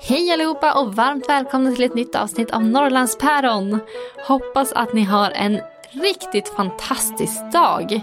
Hej allihopa och varmt välkomna till ett nytt avsnitt av Norrlandspäron. Hoppas att ni har en riktigt fantastisk dag.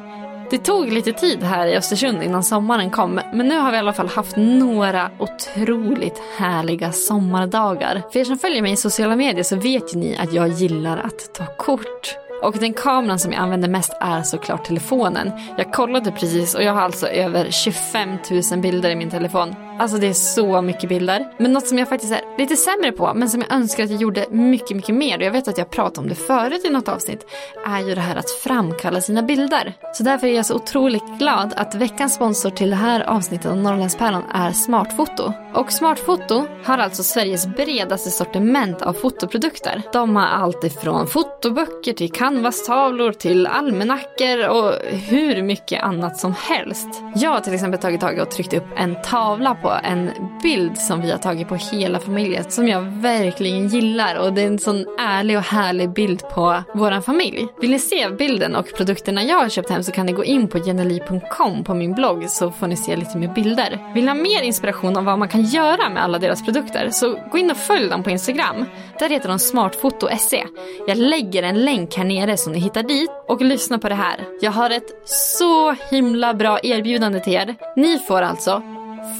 Det tog lite tid här i Östersund innan sommaren kom, men nu har vi i alla fall haft några otroligt härliga sommardagar. För er som följer mig i sociala medier så vet ju ni att jag gillar att ta kort. Och den kameran som jag använder mest är såklart telefonen. Jag kollade precis och jag har alltså över 25 000 bilder i min telefon. Alltså det är så mycket bilder. Men något som jag faktiskt är lite sämre på, men som jag önskar att jag gjorde mycket, mycket mer, och jag vet att jag pratade om det förut i något avsnitt, är ju det här att framkalla sina bilder. Så därför är jag så otroligt glad att veckans sponsor till det här avsnittet av Norrlandspäron är Smartfoto. Och Smartfoto har alltså Sveriges bredaste sortiment av fotoprodukter. De har allt ifrån fotoböcker till canvastavlor till almanackor och hur mycket annat som helst. Jag har till exempel tagit tag och tryckt upp en tavla på en bild som vi har tagit på hela familjen som jag verkligen gillar och det är en sån ärlig och härlig bild på vår familj. Vill ni se bilden och produkterna jag har köpt hem så kan ni gå in på jenali.com på min blogg så får ni se lite mer bilder. Vill ni ha mer inspiration om vad man kan göra med alla deras produkter så gå in och följ dem på Instagram. Där heter de smartfoto.se. Jag lägger en länk här nere så ni hittar dit och lyssna på det här. Jag har ett så himla bra erbjudande till er. Ni får alltså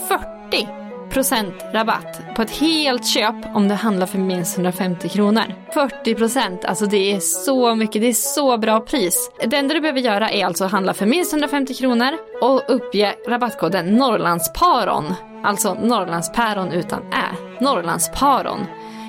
40% rabatt på ett helt köp om du handlar för minst 150 kronor. 40% alltså det är så mycket, det är så bra pris. Det enda du behöver göra är alltså att handla för minst 150 kronor och uppge rabattkoden Norrlandsparon. Alltså Norrlandspäron utan ä. Norrlandsparon.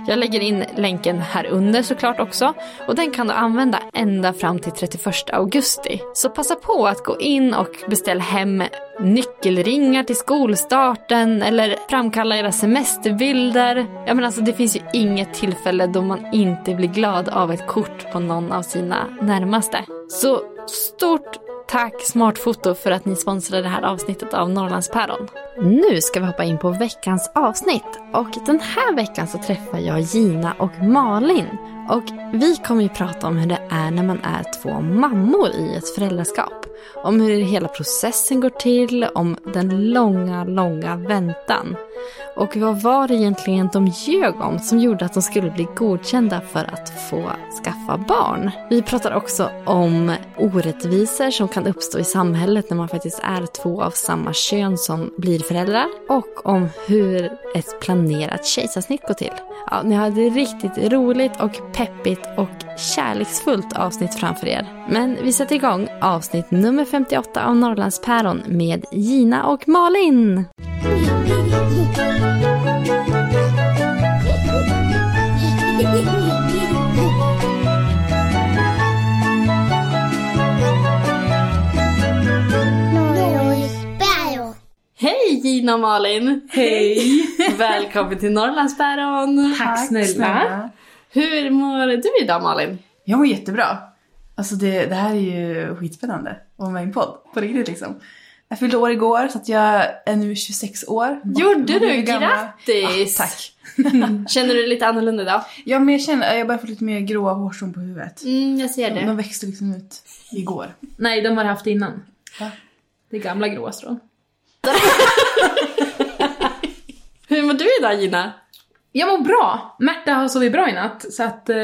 Jag lägger in länken här under såklart också och den kan du använda ända fram till 31 augusti. Så passa på att gå in och beställ hem nyckelringar till skolstarten eller framkalla era semesterbilder. Ja men alltså det finns ju inget tillfälle då man inte blir glad av ett kort på någon av sina närmaste. Så stort Tack Smartfoto för att ni sponsrade det här avsnittet av Norrlandspäron. Nu ska vi hoppa in på veckans avsnitt och den här veckan så träffar jag Gina och Malin. Och vi kommer ju prata om hur det är när man är två mammor i ett föräldraskap. Om hur hela processen går till, om den långa, långa väntan. Och vad var det egentligen de ljög om som gjorde att de skulle bli godkända för att få skaffa barn? Vi pratar också om orättvisor som kan uppstå i samhället när man faktiskt är två av samma kön som blir föräldrar. Och om hur ett planerat kejsarsnitt går till. Ja, ni har det riktigt roligt och peppigt och kärleksfullt avsnitt framför er. Men vi sätter igång avsnitt nummer 58 av Norrlandspäron med Gina och Malin. Hej Gina och Malin! Hej! Välkommen till Norrlandspäron! Tack snälla. Hur mår du idag Malin? Jag mår jättebra. Alltså det, det här är ju skitspännande att vara med i en podd. På riktigt liksom. Jag fyllde år igår så att jag är nu 26 år. Gjorde du? Grattis! Ja, tack. Känner du dig lite annorlunda idag? Ja men jag känner, jag börjar få lite mer gråa hårstrån på huvudet. Mm, jag ser De växte liksom ut igår. Nej, de har haft innan. Va? Det är gamla gråa strån. Hur mår du idag Gina? Jag mår bra! Märta har sovit bra i natt, så att eh,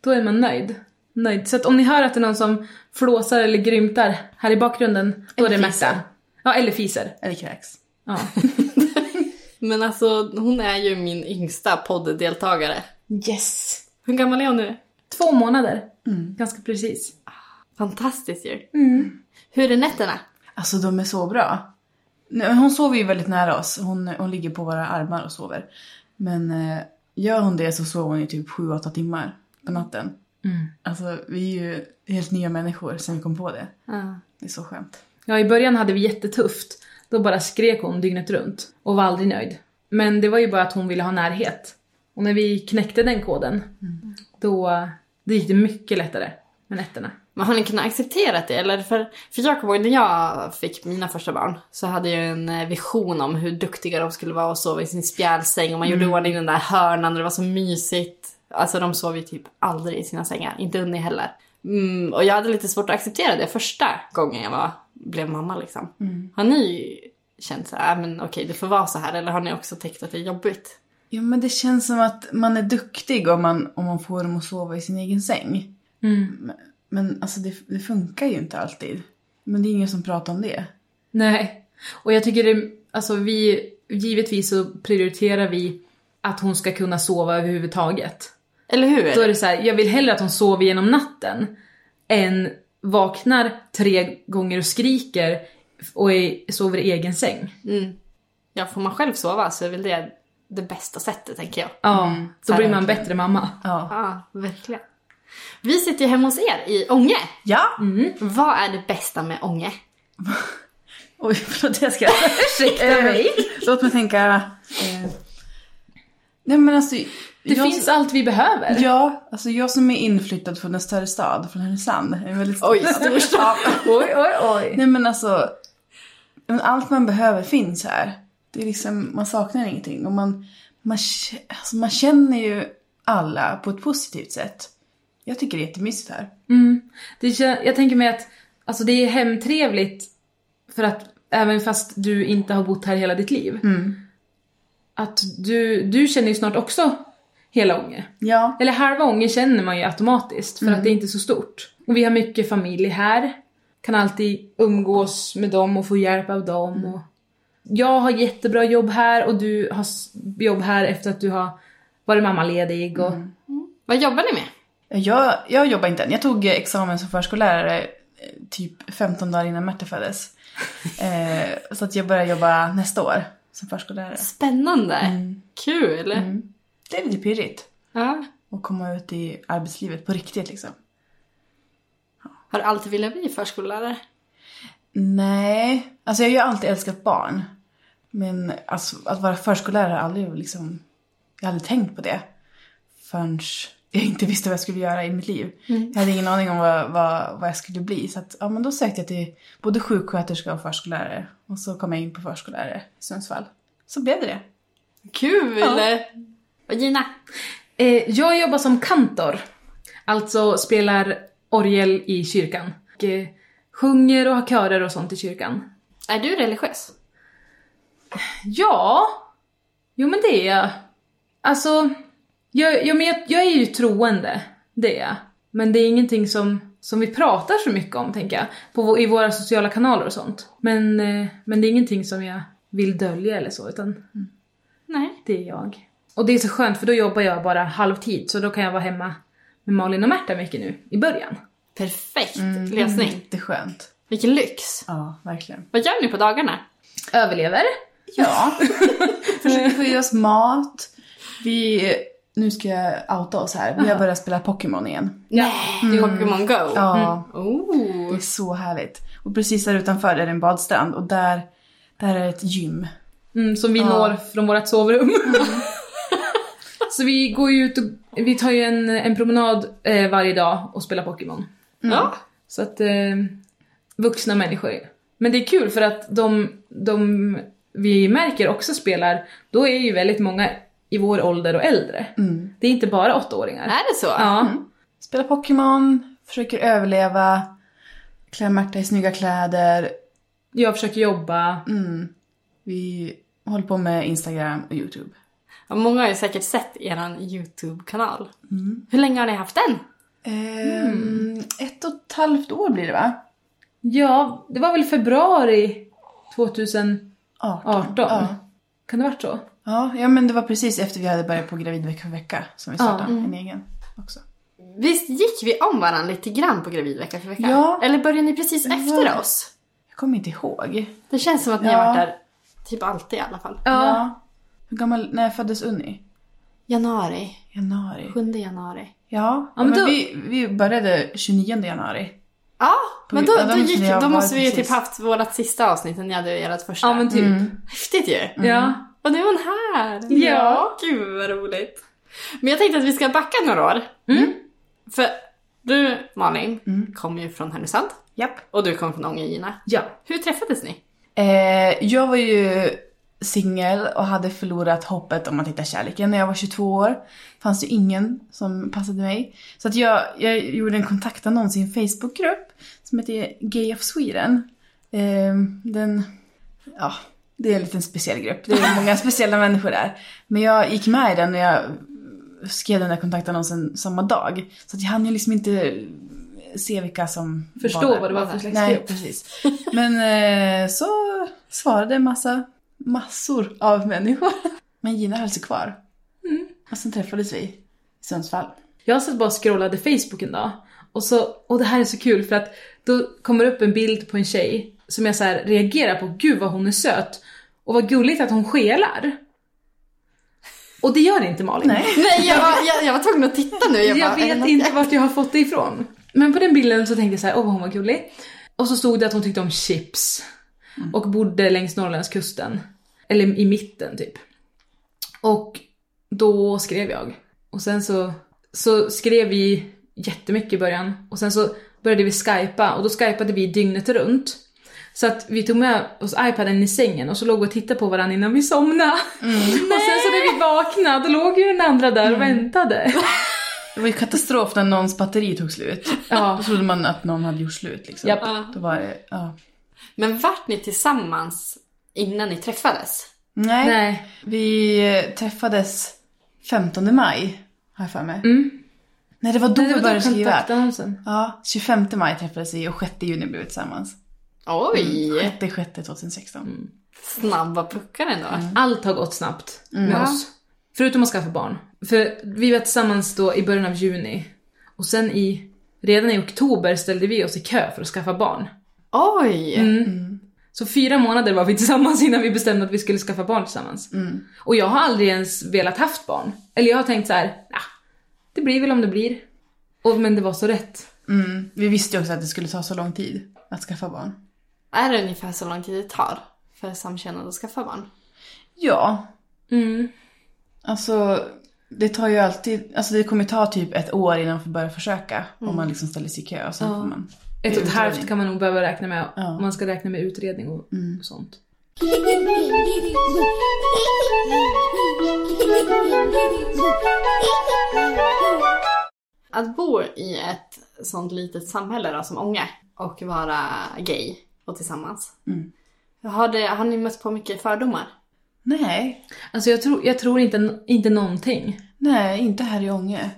då är man nöjd. nöjd. Så att om ni hör att det är någon som flåsar eller grymtar här i bakgrunden, då är det Märta. Ja, eller fiser. Eller kräks. Ja. Men alltså hon är ju min yngsta podddeltagare. Yes! Hur gammal är hon nu? Två månader. Ganska precis. Fantastiskt ju. Mm. Hur är nätterna? Alltså de är så bra. Hon sover ju väldigt nära oss. Hon, hon ligger på våra armar och sover. Men eh, gör hon det så sover hon i typ 7-8 timmar på natten. Alltså vi är ju helt nya människor sen vi kom på det. Ja. Det är så skönt. Ja, i början hade vi jättetufft. Då bara skrek hon dygnet runt och var aldrig nöjd. Men det var ju bara att hon ville ha närhet. Och när vi knäckte den koden, då, då gick det mycket lättare med nätterna. Men har ni kunnat acceptera det? Eller för, för jag kommer ihåg när jag fick mina första barn så hade jag en eh, vision om hur duktiga de skulle vara och sova i sin spjälsäng och man gjorde i ordning den där hörnan och det var så mysigt. Alltså de sov ju typ aldrig i sina sängar, inte Unni heller. Mm, och jag hade lite svårt att acceptera det första gången jag var, blev mamma liksom. Har ni känt så här, "Ah, men okej det får vara så här eller har ni också tyckt att det är jobbigt? Ja men det känns som att man är duktig om man, om man får dem att sova i sin egen säng. Men, men alltså det, det funkar ju inte alltid. Men det är ingen som pratar om det. Nej. Och jag tycker det, alltså vi, givetvis så prioriterar vi att hon ska kunna sova överhuvudtaget. Eller hur? Då är det så här, jag vill hellre att hon sover genom natten än vaknar tre gånger och skriker och är, sover i egen säng. Mm. Ja, får man själv sova så är väl det det bästa sättet tänker jag. Ja, då blir man verkligen. bättre mamma. Ja. Ja, verkligen. Vi sitter ju hemma hos er i Ånge. Ja! Vad är det bästa med Ånge? Oj, förlåt jag ska... Ursäkta mig. Låt mig tänka... Eh, nej men alltså... Det finns allt vi behöver. Ja, alltså jag som är inflyttad från en större stad, från Härnösand. En väldigt stor Oj, stor stad. Oj, oj, oj. Nej men alltså, allt man behöver finns här. Det är liksom, man saknar ingenting. Och man, man, alltså man känner ju alla på ett positivt sätt. Jag tycker det är jättemysigt här. Det, kän- jag tänker mig att alltså det är hemtrevligt för att även fast du inte har bott här hela ditt liv. Att du, du känner ju snart också hela Ånge. Ja. Eller halva Ånge känner man ju automatiskt för att det är inte så stort. Och vi har mycket familj här. Kan alltid umgås med dem och få hjälp av dem. Och jag har jättebra jobb här och du har jobb här efter att du har varit mammaledig. Och, Vad jobbar ni med? Jag, jag jobbar inte än. Jag tog examen som förskollärare eh, typ 15 dagar innan Märta föddes. Eh, så att jag börjar jobba nästa år som förskollärare. Spännande. Kul. Det är lite pirrigt. Ja. Att komma ut i arbetslivet på riktigt liksom. Har du alltid velat bli förskollärare? Nej, alltså jag har ju alltid älskat barn. Men alltså, att vara förskollärare har aldrig liksom... Jag har aldrig tänkt på det. Förrän jag inte visste vad jag skulle göra i mitt liv. Jag hade ingen aning om vad, vad, vad jag skulle bli. Så att, ja, men då sökte jag till både sjuksköterska och förskollärare. Och så kom jag in på förskollärare i Sundsvall. Så blev det det. Kul! Och Gina? Eh, jag jobbar som kantor. Alltså spelar orgel i kyrkan. Och, eh, sjunger och har körer och sånt i kyrkan. Är du religiös? Ja, jo men det är jag. Alltså, jag, jag, men jag, jag är ju troende, det är jag. Men det är ingenting som, som vi pratar så mycket om, tänker jag. På, I våra sociala kanaler och sånt. Men, eh, men det är ingenting som jag vill dölja eller så, utan Nej. det är jag. Och det är så skönt för då jobbar jag bara halvtid, så då kan jag vara hemma med Malin och Märta mycket nu, i början. Perfekt lösning. Jätteskönt. Vilken lyx. Ja, verkligen. Vad gör ni på dagarna? Överlever. Ja. Försöker få i oss mat. Vi... Nu ska jag outa oss här. Vi har börjat spela Pokémon igen. Ja. Pokémon Go? Ja. Oh. Det är så härligt. Och precis där utanför är det en badstrand och där, där är ett gym. Mm, som vi når från vårt sovrum. så vi går ju ut och vi tar ju en, en promenad eh, varje dag och spelar Pokémon. Ja. Så att eh, vuxna människor. Men det är kul för att de, de vi märker också spelar, då är ju väldigt många i vår ålder och äldre. Det är inte bara åttaåringar. Är det så? Ja. Spelar Pokémon, försöker överleva, klär Märta i snygga kläder. Jag försöker jobba. Vi håller på med Instagram och YouTube. Ja, Många har ju säkert sett er YouTube-kanal. Hur länge har ni haft den? Ehm, Ett och ett halvt år blir det va? Ja, det var väl februari 2018? 18. Ja. Kan det ha varit så? Ja, ja, men det var precis efter vi hade börjat på gravid vecka för vecka som vi startade Ja. en egen också. Visst gick vi om varandra lite grann på gravidvecka för vecka? Ja. Eller började ni precis efter Ja. oss? Jag kommer inte ihåg. Det känns som att ni Ja. har varit där typ alltid i alla fall. Ja. Hur gammal, när föddes Unni? Januari. Januari. 7 januari. Ja, Ja, men men då- vi, vi började 29 januari. Ja, På- men då, ja, då, gick, då måste vi ju precis. typ haft vårt sista avsnitt när ni hade ert första. Ja men typ. Häftigt ju! Ja. Och nu är hon här! Ja. Gud vad roligt. Men jag tänkte att vi ska backa några år. Mm. För du Malin kommer ju från Härnösand. Japp. Och du kommer från Ånge. Ja. Hur träffades ni? Eh, jag var ju singel och hade förlorat hoppet om att hitta kärleken. När jag var 22 år fanns det ingen som passade mig. Så att jag, jag gjorde en kontaktannons i en Facebookgrupp som heter Gay of Sweden. Eh, den, ja, det är en liten speciell grupp. Det är många speciella människor där. Men jag gick med i den när jag skrev den där kontaktannonsen samma dag. Så att jag hann ju liksom inte se vilka som Förstå var vad det var för slags Nej, grupp. precis. Men eh, så svarade massa, massor av människor. Men Gina höll sig kvar. Och sen träffades vi i Sundsvall. Jag satt bara och scrollade Facebook en dag. Och, så, och det här är så kul för att då kommer upp en bild på en tjej som jag så här reagerar på. Gud vad hon är söt. Och vad gulligt att hon skelar. Och det gör inte Malin. Nej. Nej, jag var, jag, jag var tvungen att titta nu. Jag, bara, är det vet inte jag- vart jag har fått det ifrån. Men på den bilden så tänkte jag så här, åh vad hon var gullig. Och så stod det att hon tyckte om chips. Och bodde längs Norrlandskusten. Eller i mitten typ. Och då skrev jag. Och sen så, så skrev vi jättemycket i början. Och sen så började vi skypa och då skypade vi dygnet runt. Så att vi tog med oss iPaden i sängen och så låg vi och tittade på varandra innan vi somnade. Och sen så när vi vaknade, då låg ju den andra där och väntade. Det var ju katastrof när någons batteri tog slut. Ja. Då trodde man att någon hade gjort slut liksom. Japp. Då var det, ja. Men vart ni tillsammans innan ni träffades? Nej. Nej. Vi eh, träffades 15 maj, har jag för mig. Mm. Nej, det var då Nej, det vi var började då skriva. Ja, 25 maj träffades vi och 6 juni blev vi tillsammans. Oj! 6 6 2016. Snabba puckar ändå. Allt har gått snabbt med oss. Förutom att skaffa barn. För vi var tillsammans då i början av juni. Och sen i, redan i oktober ställde vi oss i kö för att skaffa barn. Oj! Mm. Så fyra månader var vi tillsammans innan vi bestämde att vi skulle skaffa barn tillsammans. Och jag har aldrig ens velat haft barn. Eller jag har tänkt så här, ja, det blir väl om det blir. Och, men det var så rätt. Mm. Vi visste ju också att det skulle ta så lång tid att skaffa barn. Är det ungefär så lång tid det tar för samkönade att skaffa barn? Ja, Mm. alltså det tar ju alltid, alltså det kommer ta typ ett år innan man får börja försöka. Om man liksom ställer sig i kö och sen Ja. får man... Ett och ett halvt kan man nog behöva räkna med. Ja. Om man ska räkna med utredning och, och sånt. Att bo i ett sånt litet samhälle då, som Ånge och vara gay och tillsammans. Har, det, har ni mött på mycket fördomar? Nej, Alltså jag tror, jag tror inte, inte någonting. nej, inte här i Ånge.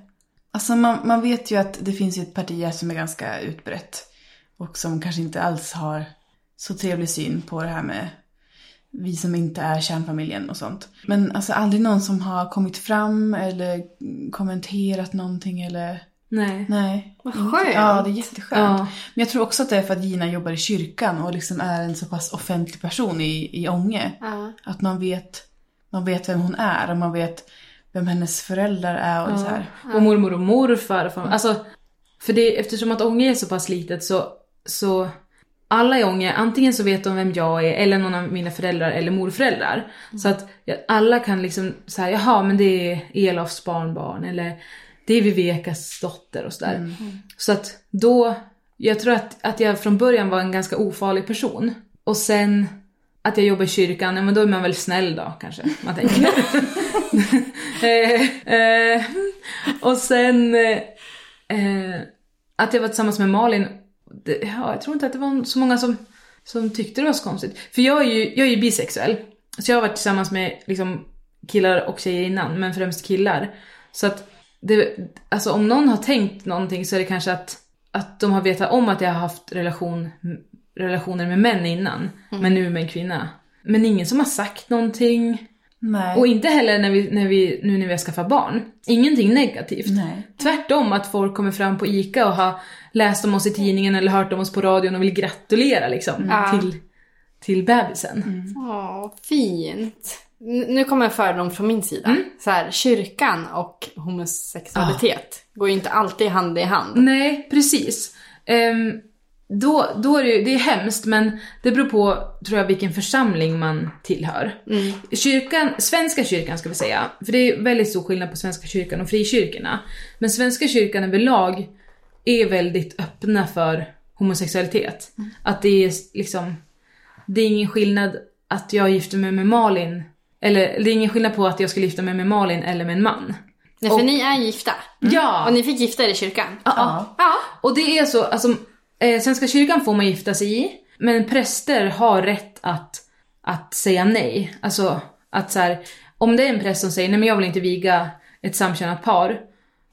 Alltså man, man vet ju att det finns ju ett parti här som är ganska utbrett. Och som kanske inte alls har så trevlig syn på det här med vi som inte är kärnfamiljen och sånt. Men alltså aldrig någon som har kommit fram eller kommenterat någonting eller... Nej. Nej. Vad skönt. Ja, det är jätteskönt. Ja. Men jag tror också att det är för att Gina jobbar i kyrkan och liksom är en så pass offentlig person i, i Ånge. Ja. Att man vet, man vet vem hon är och man vet vem hennes föräldrar är och så här. Och mormor och morfar. fam- Alltså, för det, eftersom att Ånge är så pass litet så, så alla i Ånge, antingen så vet de vem jag är eller någon av mina föräldrar eller morföräldrar. Så att ja, alla kan liksom säga, jaha men det är Elofs barnbarn eller det är Vivekas dotter och sådär. Så att då, jag tror att, att jag från början var en ganska ofarlig person. Och sen att jag jobbar i kyrkan, ja men då är man väl snäll då kanske, man tänker. eh, eh, och sen eh, att jag var tillsammans med Malin, det, ja, jag tror inte att det var så många som, som tyckte det var så konstigt. För jag är ju, jag är ju bisexuell. Så jag har varit tillsammans med liksom, killar och tjejer innan, men främst killar. Så att det, alltså om någon har tänkt någonting så är det kanske att, att de har vetat om att jag har haft relation, relationer med män innan, men nu med en kvinna. Men ingen som har sagt någonting. Nej. Och inte heller när vi, när vi, nu när vi har skaffat barn. Ingenting negativt. Nej. Tvärtom att folk kommer fram på ICA och har läst om oss i tidningen eller hört om oss på radion och vill gratulera liksom Ja. till, till bebisen. Åh, fint. Nu kommer en fördom från min sida. Mm. Så här, kyrkan och homosexualitet går ju inte alltid hand i hand. Nej, precis. Ehm, då, då är det det är hemskt men det beror på, tror jag, vilken församling man tillhör. Kyrkan, Svenska kyrkan ska vi säga, för det är väldigt stor skillnad på Svenska kyrkan och frikyrkorna. Men Svenska kyrkan överlag är väldigt öppna för homosexualitet. Att det är liksom, det är ingen skillnad att jag gifter mig med Malin, eller det är ingen skillnad på att jag skulle gifta mig med Malin eller med en man. Nej, för Och- ni är gifta. Ja! Och ni fick gifta er i kyrkan. ja. Ja. Och det är så, alltså, eh, Svenska kyrkan får man gifta sig i, men präster har rätt att, att säga nej. Alltså att så här, om det är en präst som säger nej men jag vill inte viga ett samkönat par,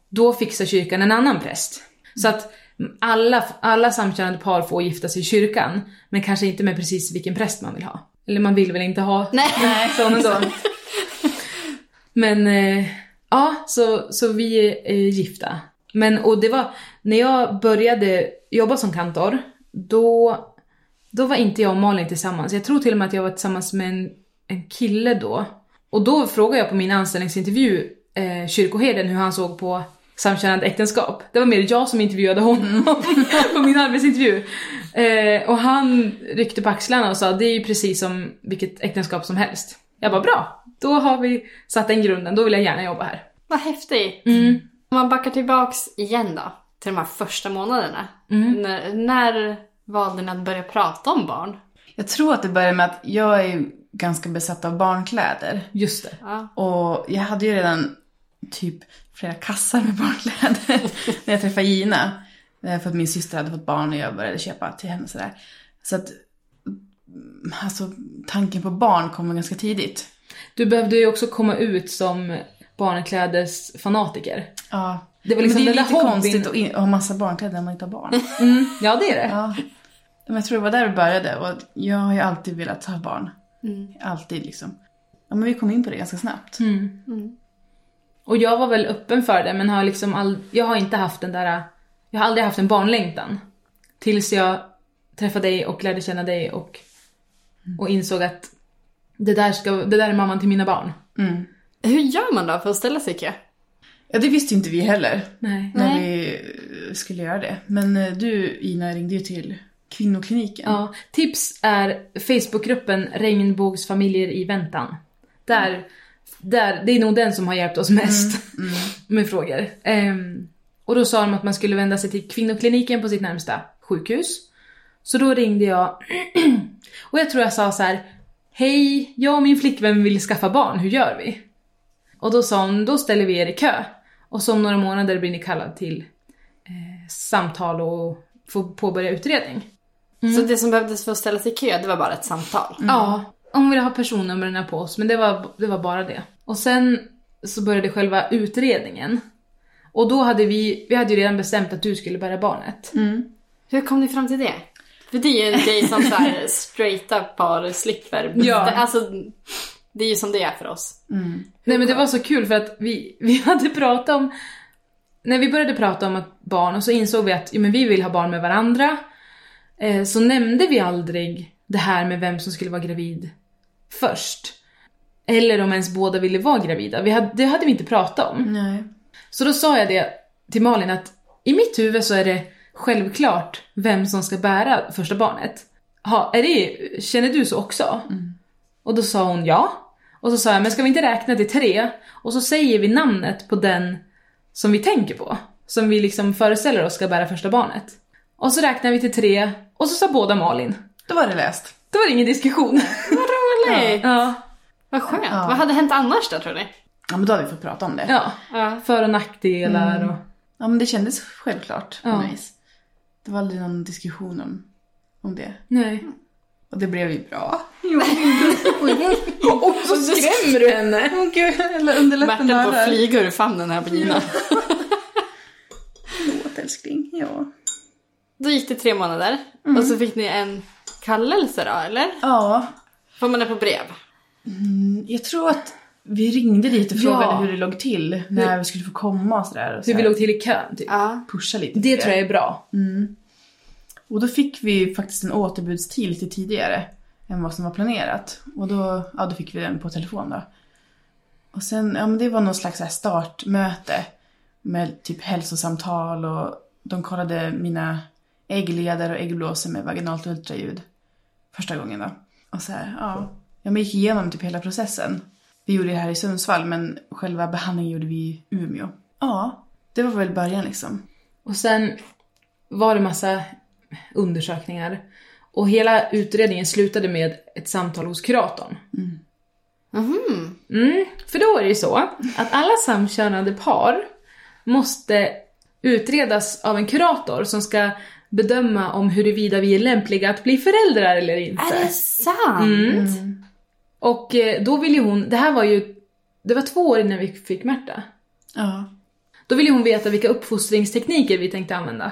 då fixar kyrkan en annan präst. Så att alla, alla samkönade par får gifta sig i kyrkan, men kanske inte med precis vilken präst man vill ha. Eller man vill väl inte ha Nej. sån ändå. Men eh, ja, så, så vi är eh, gifta. Men och det var, när jag började jobba som kantor, då, då var inte jag och Malin tillsammans. Jag tror till och med att jag var tillsammans med en, en kille då. Och då frågade jag på min anställningsintervju eh, kyrkoherden hur han såg på samkönade äktenskap. Det var mer jag som intervjuade honom på min arbetsintervju. Eh, och han ryckte på axlarna och sa det är ju precis som vilket äktenskap som helst. Jag bara bra, då har vi satt den grunden, då vill jag gärna jobba här. Vad häftigt. Mm. Om man backar tillbaks igen då, till de här första månaderna. Mm. När, när valde ni att börja prata om barn? Jag tror att det började med att jag är ganska besatt av barnkläder. Just det. Ja. Och jag hade ju redan typ flera kassar med barnkläder när jag träffade Gina. Eh, För att min syster hade fått barn och jag började köpa till henne sådär. Så att, mm, alltså tanken på barn kom ganska tidigt. Du behövde ju också komma ut som barnklädesfanatiker. Ja. Det var liksom Men det är lite hobbyn- konstigt att in- ha massa barnkläder när man inte har barn. Mm, ja det är det. Ja. Men jag tror det var där det började och jag har ju alltid velat ha barn. Alltid liksom. Ja men vi kom in på det ganska snabbt. Mm. Och jag var väl öppen för det men har liksom all, jag har inte haft den där, jag har aldrig haft en barnlängtan. Tills jag träffade dig och lärde känna dig och, och insåg att det där, ska, det där är mamman till mina barn. Mm. Hur gör man då för att ställa sig i kö? Ja det visste ju inte vi heller Nej. när vi eh, skulle göra det. Men eh, du Ina ringde ju till kvinnokliniken. Ja, tips är Facebookgruppen Regnbågsfamiljer i väntan. Där, där, det är nog den som har hjälpt oss mest med frågor. Ehm, och då sa de att man skulle vända sig till kvinnokliniken på sitt närmsta sjukhus. Så då ringde jag och jag tror jag sa så här: Hej, jag och min flickvän vill skaffa barn, hur gör vi? Och då sa hon, då ställer vi er i kö. Och så om några månader blir ni kallad till eh, samtal och får påbörja utredning. Så det som behövdes för att ställa sig i kö, det var bara ett samtal? Ja, hon ville ha personnumren på oss, men det var, det var bara det. Och sen så började själva utredningen. Och då hade vi, vi hade ju redan bestämt att du skulle bära barnet. Hur kom ni fram till det? För det är ju en grej som så här straighta par slipper. Ja. Alltså, det är ju som det är för oss. Nej men det var så kul för att vi, vi hade pratat om, när vi började prata om att barn och så insåg vi att ja, men vi vill ha barn med varandra. Eh, så nämnde vi aldrig det här med vem som skulle vara gravid först. Eller om ens båda ville vara gravida. Vi hade, det hade vi inte pratat om. Nej. Så då sa jag det till Malin att i mitt huvud så är det självklart vem som ska bära första barnet. Ha, är det, känner du så också? Och då sa hon ja. Och så sa jag, men ska vi inte räkna till tre? Och så säger vi namnet på den som vi tänker på. Som vi liksom föreställer oss ska bära första barnet. Och så räknar vi till tre och så sa båda Malin. Då var det läst. Då var det ingen diskussion. Roligt! ja. Vad skönt. Vad hade hänt annars då tror ni? Ja men då hade vi fått prata om det. ja. Ja. För och nackdelar och... Ja men det kändes självklart på Ja. något vis. Det var aldrig någon diskussion om, om det. Nej. Och det blev ju bra. Och så skrämmer du henne! Åh gud, eller Bertil på där. att flyga ur famnen här på Gina. Förlåt älskling, ja. Då gick det tre månader. Och så fick ni en kallelse då, eller? Ja, Får man det på brev? jag tror att vi ringde dit och frågade Ja. hur det låg till när vi skulle få komma och sådär. Och så Hur vi låg till i kön typ. Ja. Pusha lite. Det tror jag är bra. Och då fick vi faktiskt en återbudstid lite tidigare än vad som var planerat. Och då, ja, då fick vi den på telefon då. Och sen, ja men det var någon slags här startmöte med typ hälsosamtal och de kollade mina äggledare och äggblåsor med vaginalt ultraljud första gången då. Och så här, ja. Jag gick igenom typ hela processen. Vi gjorde det här i Sundsvall men själva behandlingen gjorde vi i Umeå. Ja, det var väl början liksom. Och sen var det massa undersökningar. Och hela utredningen slutade med ett samtal hos kuratorn. Mhm. Mm, för då är det ju så att alla samkönade par måste utredas av en kurator som ska bedöma om huruvida vi är lämpliga att bli föräldrar eller inte. Är det sant? Och eh, då ville hon, det här var ju, det var två år innan vi fick Märta. Ja. Då ville hon veta vilka uppfostringstekniker vi tänkte använda.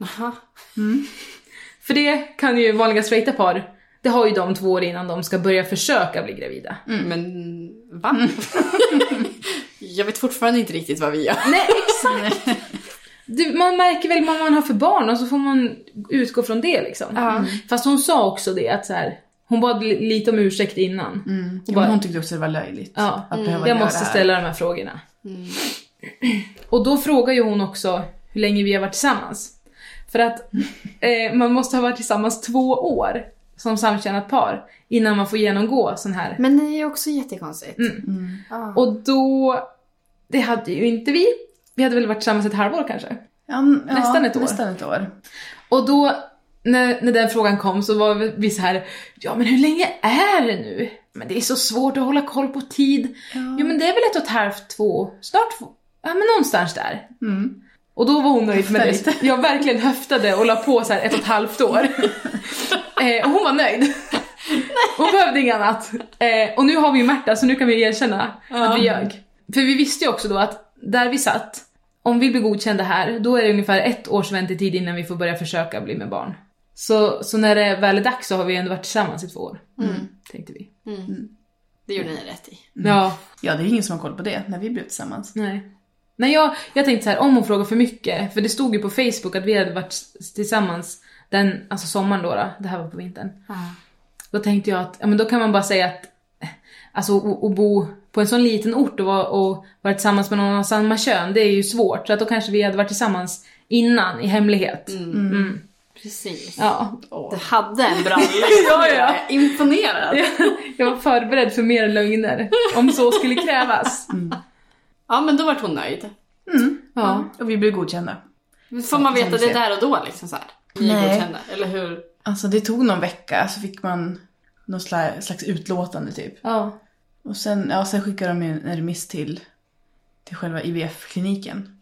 Aha. För det kan ju vanliga straighta par, det har ju de två år innan de ska börja försöka bli gravida. Men va? jag vet fortfarande inte riktigt vad vi gör. Nej, exakt! Du, man märker väl vad man har för barn och så får man utgå från det liksom. Ja. Fast hon sa också det att så här, hon bad li- lite om ursäkt innan. Mm. Men bara, hon tyckte också det var löjligt. Ja, att behöva jag måste ställa de här frågorna. Och då frågar ju hon också hur länge vi har varit tillsammans. För att eh, man måste ha varit tillsammans två år som samkönat par innan man får genomgå sån här. Men det är ju också jättekonstigt. Och då, det hade ju inte vi. Vi hade väl varit tillsammans ett halvår kanske. Ja, n- ja, Nästan ett år. Nästan ett år. Och då, när, när den frågan kom så var vi så här, ja men hur länge är det nu? Men det är så svårt att hålla koll på tid. Ja, men det är väl ett och ett halvt, två, snart två, ja men någonstans där. Och då var hon nöjd med det. Jag verkligen höftade och la på så här ett och ett halvt år. eh, och hon var nöjd. Hon behövde inget annat. Eh, och nu har vi ju Märta så nu kan vi erkänna att vi ljög. För vi visste ju också då att där vi satt, om vi blir godkända här, då är det ungefär ett års väntetid innan vi får börja försöka bli med barn. Så, så när det väl är dags så har vi ändå varit tillsammans i två år. Tänkte vi. Det gjorde ni rätt i. Ja, Ja, det är ingen som har koll på det när vi blev tillsammans. nej. Nej, jag, jag tänkte så här, om hon frågar för mycket, för det stod ju på Facebook att vi hade varit tillsammans den, alltså sommaren då, då det här var på vintern. Då tänkte jag att, ja men då kan man bara säga att, alltså att bo på en sån liten ort och vara, och vara tillsammans med någon av samma kön, det är ju svårt. Så att då kanske vi hade varit tillsammans innan, i hemlighet. Mm. Precis. Ja. Du hade en bra. Ja, ja. Jag är Imponerad. Jag var förberedd för mer lögner, om så skulle krävas. Ja, men då vart hon nöjd. Ja. Och vi blev godkända. Får man veta det där och då liksom så här? Ni är godkända, eller hur? Alltså det tog någon vecka så fick man någon sla- slags utlåtande typ. ja. Och sen, ja, sen skickade de ju en remiss till, till själva IVF-kliniken.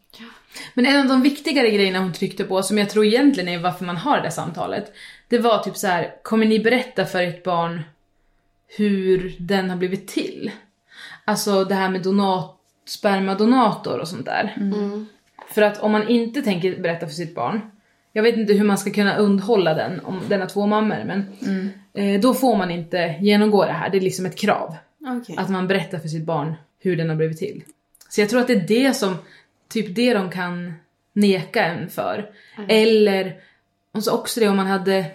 Men en av de viktigare grejerna hon tryckte på, som jag tror egentligen är varför man har det där samtalet, det var typ så här: kommer ni berätta för ert barn hur den har blivit till? Alltså det här med donat, spermadonator och sånt där. För att om man inte tänker berätta för sitt barn, jag vet inte hur man ska kunna undhålla den om den har två mammor, men eh, då får man inte genomgå det här. Det är liksom ett krav. Okej. Att man berättar för sitt barn hur den har blivit till. Så jag tror att det är det som, typ det de kan neka en för. Eller, och så också det om man hade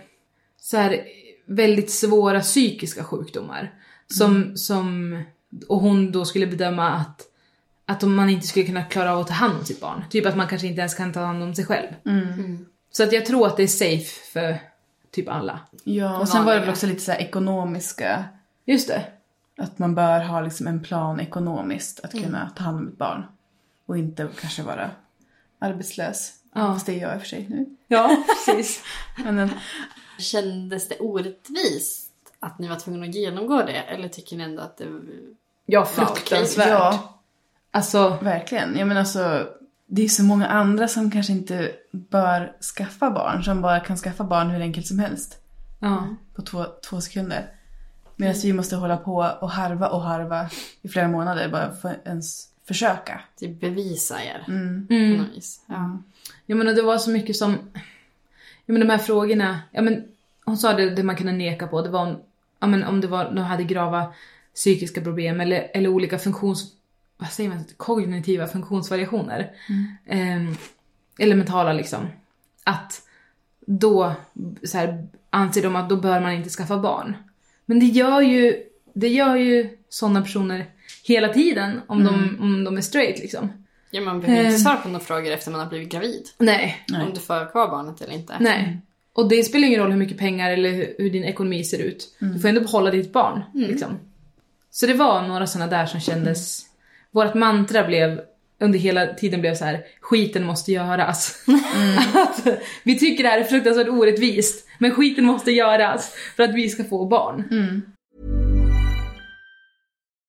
så här väldigt svåra psykiska sjukdomar. Som, som, och hon då skulle bedöma att, att om man inte skulle kunna klara av att ta hand om sitt barn. Typ att man kanske inte ens kan ta hand om sig själv. Så att jag tror att det är safe för typ alla. Ja, och sen var det väl också lite så här ekonomiska, Just det. Att man bör ha liksom en plan ekonomiskt att kunna ta hand om ett barn. Och inte kanske vara arbetslös. Ja. Fast det är jag i och för sig nu. Ja, precis. Men en, Kändes det orättvist att ni var tvungna att genomgå det? Eller tycker ni ändå att det... Ja, fruktansvärt. ja, Alltså, verkligen. Jag menar alltså, det är så många andra som kanske inte bör skaffa barn. Som bara kan skaffa barn hur enkelt som helst. Ja. på två, två sekunder. Medan vi måste hålla på och harva och harva i flera månader bara för att ens försöka. Det bevisar er. Mm. På något vis. Ja. Jag menar det var så mycket som, jag menar de här frågorna, ja men hon sa det, det man kunde neka på, det var om, ja men om det var, de hade grava psykiska problem eller, eller olika funktions, vad säger man, kognitiva funktionsvariationer. Ehm, eller mentala liksom. Att då så här, anser de att då bör man inte skaffa barn. Men det gör ju, det gör ju sådana personer hela tiden om, de, om de är straight liksom. Ja, man behöver inte Ehm. svara på några frågor efter man har blivit gravid. Nej. Om du får kvar barnet eller inte. Nej. Och det spelar ingen roll hur mycket pengar eller hur, hur din ekonomi ser ut. Du får ändå behålla ditt barn. Liksom. Så det var några sådana där som kändes... Vårt mantra blev under hela tiden blev så här: skiten måste göras. att, vi tycker det här är fruktansvärt orättvist, men skiten måste göras för att vi ska få barn.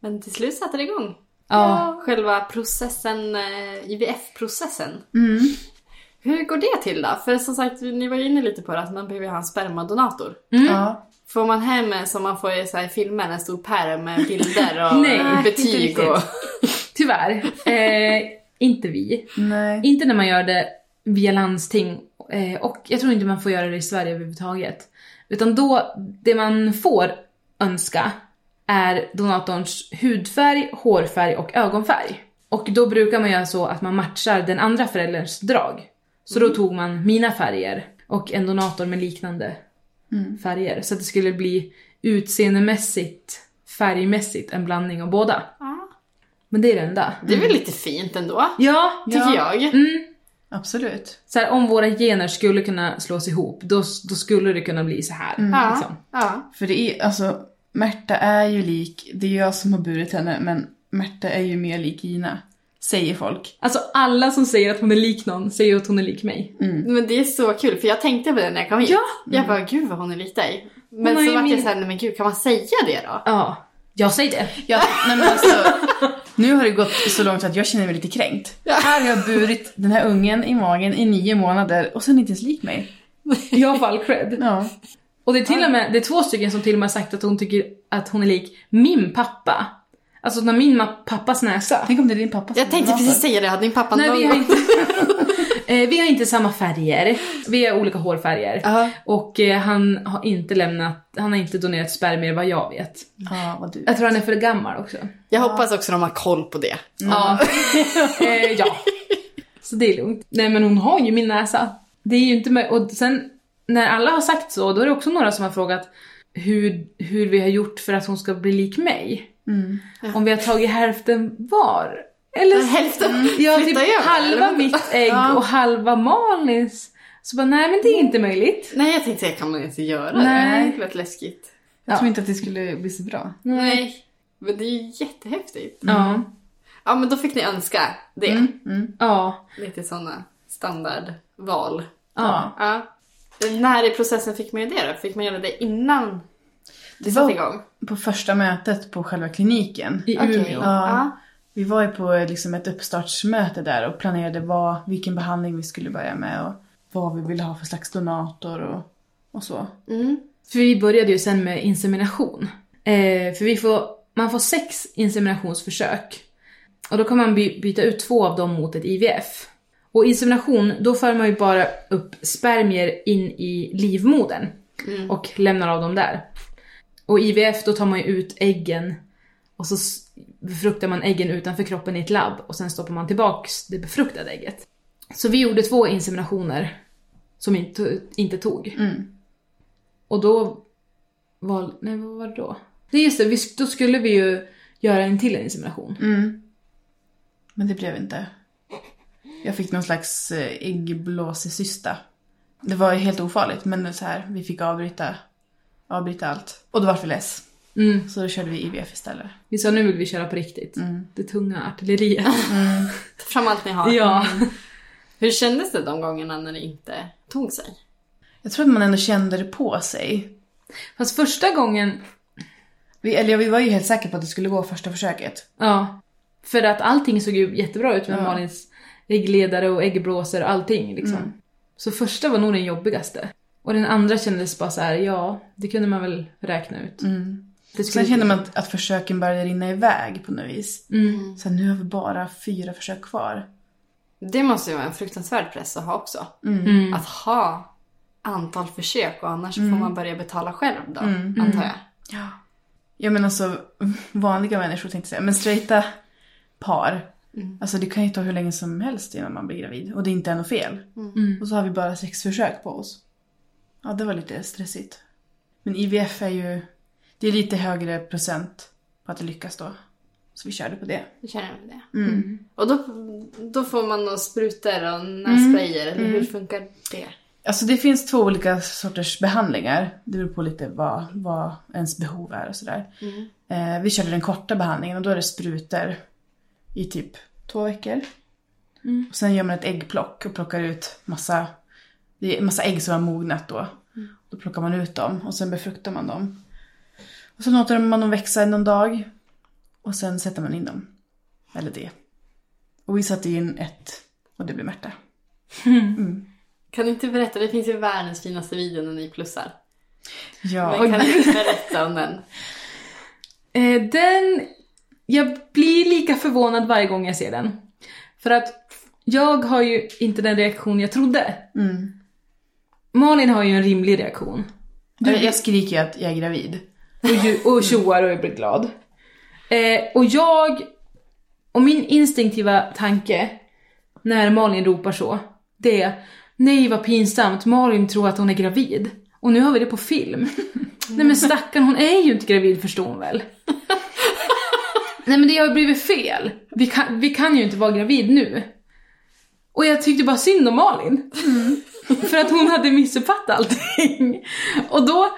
Men till slut satte det igång. Ja. Själva processen, eh, IVF-processen. Mm. Hur går det till då? För som sagt, ni var ju inne lite på det att man behöver ha en spermadonator. Ja. Får man hem en som man får i så här filmer, en stor pärm med bilder och Nej, inte betyg och... Tyvärr. Eh, inte vi. Nej. Inte när man gör det via landsting. Eh, och jag tror inte man får göra det i Sverige överhuvudtaget. Utan då, det man får önska är donatorns hudfärg, hårfärg och ögonfärg. Och då brukar man göra så att man matchar den andra förälderns drag. Så då tog man mina färger och en donator med liknande färger. Så att det skulle bli utseendemässigt, färgmässigt en blandning av båda. Men det är det enda. Det är väl lite fint ändå, Ja, tycker Ja. jag. Absolut. så här, om våra gener skulle kunna slås ihop, då, då skulle det kunna bli så här. Ja. Liksom. ja. För det är, alltså, Märta är ju lik, det är jag som har burit henne, men Märta är ju mer lik Gina. Säger folk. Alltså alla som säger att hon är lik någon säger att hon är lik mig. Men det är så kul, för jag tänkte på det när jag kom hit. Ja. Jag bara, gud vad hon är lik dig. Men så vart jag min- såhär, nej men gud, kan man säga det då? Ja, jag säger det. Ja, nej men alltså, nu har det gått så långt att jag känner mig lite kränkt. Här har jag burit den här ungen i magen i nio månader och sen inte ens lik mig. Jag får all cred. Ja. Och det är till och med, det är två stycken som till och med har sagt att hon tycker att hon är lik min pappa. Alltså när min ma- pappas näsa. Tänk om det är din pappa som Jag tänkte precis säga det, hade din pappa Nej vi har inte... Eh, vi har inte samma färger. Vi har olika hårfärger. Ja. Och eh, han har inte lämnat, han har inte donerat spermier vad jag vet. Ja, vad du. Jag tror han är för gammal också. Jag hoppas också de har koll på det. Ja. eh, ja. Så det är lugnt. Nej men hon har ju min näsa. Det är ju inte med, och sen när alla har sagt så, då är det också några som har frågat hur, hur vi har gjort för att hon ska bli lik mig. Om vi har tagit hälften var. Eller Hälften ja, typ över, halva mitt ägg och halva Malins. Så bara, nej men det är inte möjligt. Nej, jag tänkte säga, kan man inte göra Nej. det? Det lät läskigt. Jag tror inte att det skulle bli så bra. Nej. Men det är ju jättehäftigt. Ja. Ja, men då fick ni önska det. Mm. Ja. Lite sådana standardval. Ja. Ja. När i processen fick man ju det då? Fick man göra det innan det satte igång? på första mötet på själva kliniken. I Okej. Umeå. Ja. Vi var ju på liksom ett uppstartsmöte där och planerade vad, vilken behandling vi skulle börja med och vad vi ville ha för slags donator och, och så. Mm. För vi började ju sen med insemination. Eh, för vi får, man får sex inseminationsförsök. Och då kan man by, byta ut två av dem mot ett IVF. Och insemination, då för man ju bara upp spermier in i livmodern. Och lämnar av dem där. Och IVF, då tar man ju ut äggen och så befruktar man äggen utanför kroppen i ett labb och sen stoppar man tillbaks det befruktade ägget. Så vi gjorde två inseminationer som inte, inte tog. Och då var, nej vad var det då? Det är just det, vi, då skulle vi ju göra en till insemination. Men det blev inte. Jag fick någon slags eh, äggblåsecysta. Det var ju helt ofarligt men så här, vi fick avbryta, avbryta allt. Och då var vi less. Mm. Så då körde vi IVF istället. Vi sa nu vill vi köra på riktigt. Det tunga artilleriet. Ta fram allt ni har. ja. Hur kändes det de gångerna när det inte tog sig? Jag tror att man ändå kände det på sig. Fast första gången, Vi, eller vi var ju helt säkra på att det skulle gå första försöket. ja. För att allting såg ju jättebra ut med Ja. Malins äggledare och äggblåsor och allting liksom. Så första var nog den jobbigaste. Och den andra kändes bara så här, ja, det kunde man väl räkna ut. Det skulle Sen kände man att, att försöken började rinna iväg på något vis. Mm. Så nu har vi bara fyra försök kvar. Det måste ju vara en fruktansvärd press att ha också. Mm. Att ha antal försök och annars får man börja betala själv då, antar jag. Ja men alltså vanliga människor tänkte jag säga, men straighta par. Alltså det kan ju ta hur länge som helst innan man blir gravid. Och det inte är något fel. Och så har vi bara sex försök på oss. Ja det var lite stressigt. Men IVF är ju, det är lite högre procent på att det lyckas då. Så vi körde på det. Jag känner väl det. Och då, då får man några sprutor och nässprayer, eller hur funkar det? Alltså det finns två olika sorters behandlingar. Det beror på lite vad, vad ens behov är och sådär. Eh, vi körde den korta behandlingen och då är det sprutor i typ två veckor. Och sen gör man ett äggplock och plockar ut massa, det är massa ägg som har mognat då. Då plockar man ut dem och sen befruktar man dem. Och så låter man dem växa någon dag. Och sen sätter man in dem. Eller det. Och vi satte in ett och det blev Märta. Kan du inte berätta? Det finns ju världens finaste video när ni plussar. Ja. Men kan du inte berätta om den? Eh, den... Jag blir lika förvånad varje gång jag ser den. För att jag har ju inte den reaktion jag trodde. Malin har ju en rimlig reaktion. Du, jag skriker ju att jag är gravid. Och, och tjoar och blir glad. Eh, och jag... Och min instinktiva tanke när Malin ropar så, det är nej vad pinsamt, Malin tror att hon är gravid. Och nu har vi det på film. nej men stackarn, hon är ju inte gravid förstår hon väl. nej men det har blivit fel. Vi kan, vi kan ju inte vara gravid nu. Och jag tyckte bara synd om Malin. För att hon hade missuppfattat allting. Och då,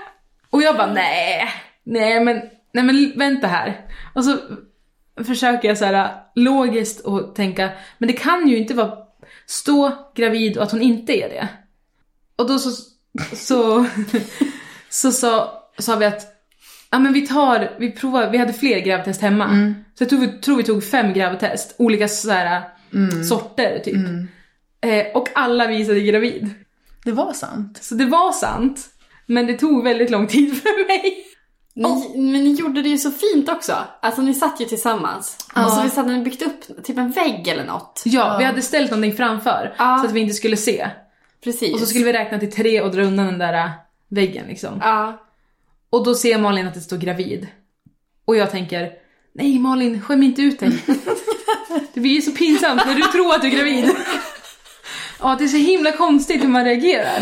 och jag bara nej, nej men, nej men vänta här. Och så försöker jag så här logiskt och tänka, men det kan ju inte vara stå gravid och att hon inte är det. Och då så, så, så sa, sa vi att Ja men vi tar, vi provar, vi hade fler gravtest hemma. Så jag tror vi, tror vi tog fem gravtest, olika så här, sorter typ. Eh, och alla visade gravid. Det var sant. Så det var sant. Men det tog väldigt lång tid för mig. Ni, Men ni gjorde det ju så fint också. Alltså ni satt ju tillsammans. Och så visst hade ni byggt upp typ en vägg eller något. Ja, vi hade ställt någonting framför Ja. så att vi inte skulle se. Precis. Och så skulle vi räkna till tre och dra undan den där äh, väggen liksom. Ja. Och då ser Malin att det står gravid. Och jag tänker, nej Malin, skäm inte ut dig. det blir ju så pinsamt när du tror att du är gravid. Ja, det är så himla konstigt hur man reagerar.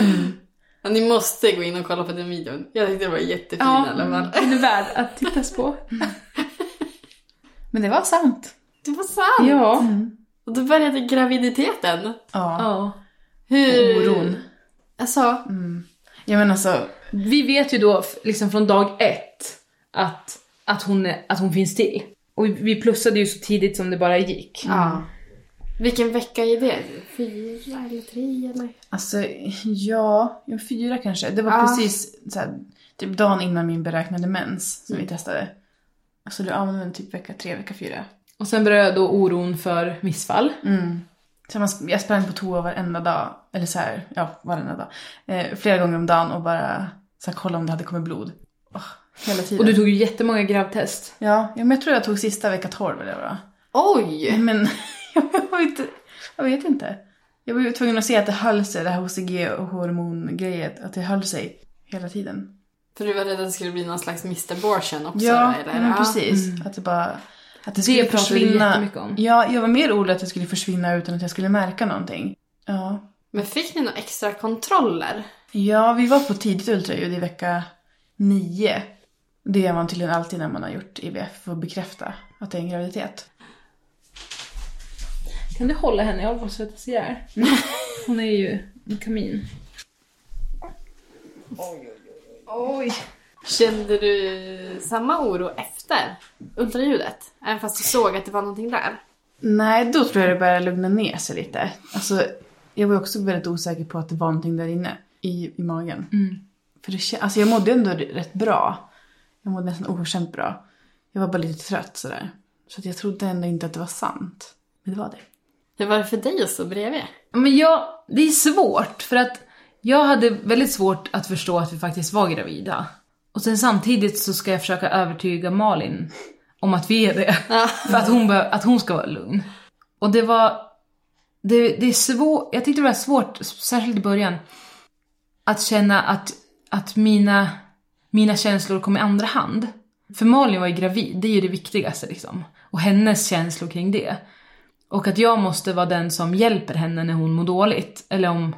Ja, ni måste gå in och kolla på den videon. Jag tyckte det var jättefin Ja, i alla fall. den är värd att tittas på. Men det var sant. Det var sant! Ja. Och då började graviditeten. Ja. ja. Hur... Oron. Alltså, Ja men alltså, Vi vet ju då liksom från dag ett att, att, hon, att hon finns till. Och vi- plussade ju så tidigt som det bara gick. ja. Vilken vecka är det? Fyra eller tre eller? alltså ja, ja, fyra kanske. Det var Ja. precis så här, typ dagen innan min beräknade mens som vi testade. Alltså det använde typ vecka tre, vecka fyra. Och sen började då oron för missfall. Så man, jag sprang på toa varenda dag, eller så här, ja varenda dag. Eh, flera gånger om dagen och bara så här, kolla om det hade kommit blod. Åh, hela tiden. Och du tog ju jättemånga gravtest. Ja, ja, men jag tror jag tog sista vecka 12 eller vad Oj! Men jag, inte, jag vet inte. Jag var ju tvungen att se att det höll sig, det här HCG och hormongrejet, att det höll sig hela tiden. För du var rädd att det skulle bli någon slags Mr. Abortion också? Ja, eller? men precis. Att det bara... Att det skulle pratar vi försvinna. jättemycket om. Ja, jag var mer orolig att det skulle försvinna utan att jag skulle märka någonting. Ja. Men fick ni några extra kontroller? Ja, vi var på tidigt ultraljud i vecka nio. Det gör man tydligen alltid när man har gjort IVF för att bekräfta att det är en graviditet. Kan du hålla henne? Jag håller på att svettas ihjäl. Hon är ju en kamin. Oj. Kände du samma oro efter ultraljudet? Även fast du såg att det var någonting där? Nej, då tror jag det började lugna ner sig lite. Alltså, jag var också väldigt osäker på att det var någonting där inne i, i magen. För det, alltså jag mådde ändå rätt bra. Jag mådde nästan oförskämt bra. Jag var bara lite trött sådär. Så att jag trodde ändå inte att det var sant. Men det var det. Hur var det för dig att stå bredvid? Men jag, det är svårt för att jag hade väldigt svårt att förstå att vi faktiskt var gravida. Och sen samtidigt så ska jag försöka övertyga Malin om att vi är det. För att hon, bör, att hon ska vara lugn. Och det var... Det, det är svårt, jag tyckte det var svårt, särskilt i början, att känna att, att mina, mina känslor kom i andra hand. För Malin var ju gravid, det är ju det viktigaste liksom. Och hennes känslor kring det. Och att jag måste vara den som hjälper henne när hon mår dåligt. Eller, om,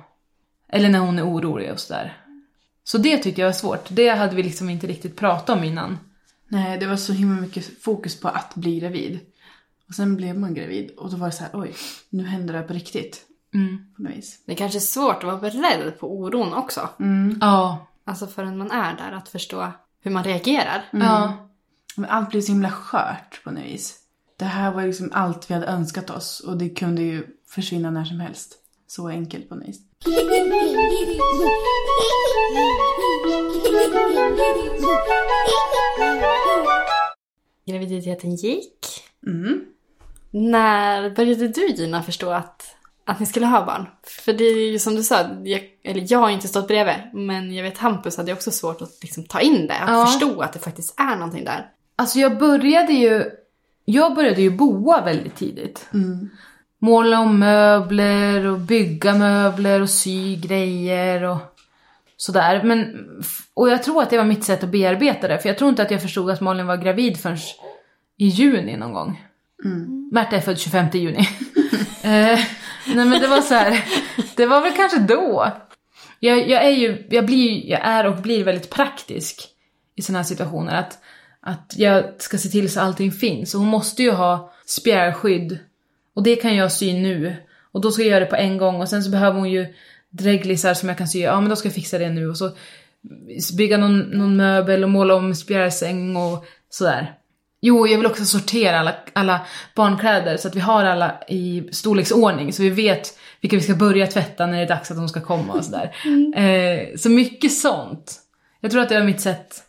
eller när hon är orolig och sådär. Så det tyckte jag var svårt. Det hade vi liksom inte riktigt pratat om innan. Nej, det var så himla mycket fokus på att bli gravid. Och sen blev man gravid och då var det så här, oj, nu händer det här på riktigt. På något vis. Det kanske är svårt att vara beredd på oron också. Ja. Alltså förrän man är där, att förstå hur man reagerar. Ja. Men allt blev så himla skört på något vis. Det här var liksom allt vi hade önskat oss och det kunde ju försvinna när som helst. Så enkelt på något. Graviditeten gick. Mm. När började du Gina förstå att, att ni skulle ha barn? För det är ju som du sa, jag, eller jag har inte stått bredvid, men jag vet Hampus hade också svårt att liksom ta in det, att Ja. förstå att det faktiskt är någonting där. Alltså jag började ju... Jag började ju boa väldigt tidigt. Måla om möbler och bygga möbler och sy grejer och sådär. Men, och jag tror att det var mitt sätt att bearbeta det. För jag tror inte att jag förstod att Malin var gravid förrän i juni någon gång. Märta är född 25 juni. eh, nej men det var så här. Det var väl kanske då. Jag, jag är ju, jag blir, jag är och blir väldigt praktisk i sådana här situationer. Att, att jag ska se till så allting finns. Och hon måste ju ha spjälskydd. Och det kan jag sy nu. Och då ska jag göra det på en gång. Och sen så behöver hon ju dreglisar som jag kan sy. Ja men då ska jag fixa det nu. Och så bygga någon, någon möbel och måla om spjälsäng och sådär. Jo, jag vill också sortera alla, alla barnkläder så att vi har alla i storleksordning. Så vi vet vilka vi ska börja tvätta när det är dags att de ska komma och sådär. Eh, så mycket sånt. Jag tror att det var mitt sätt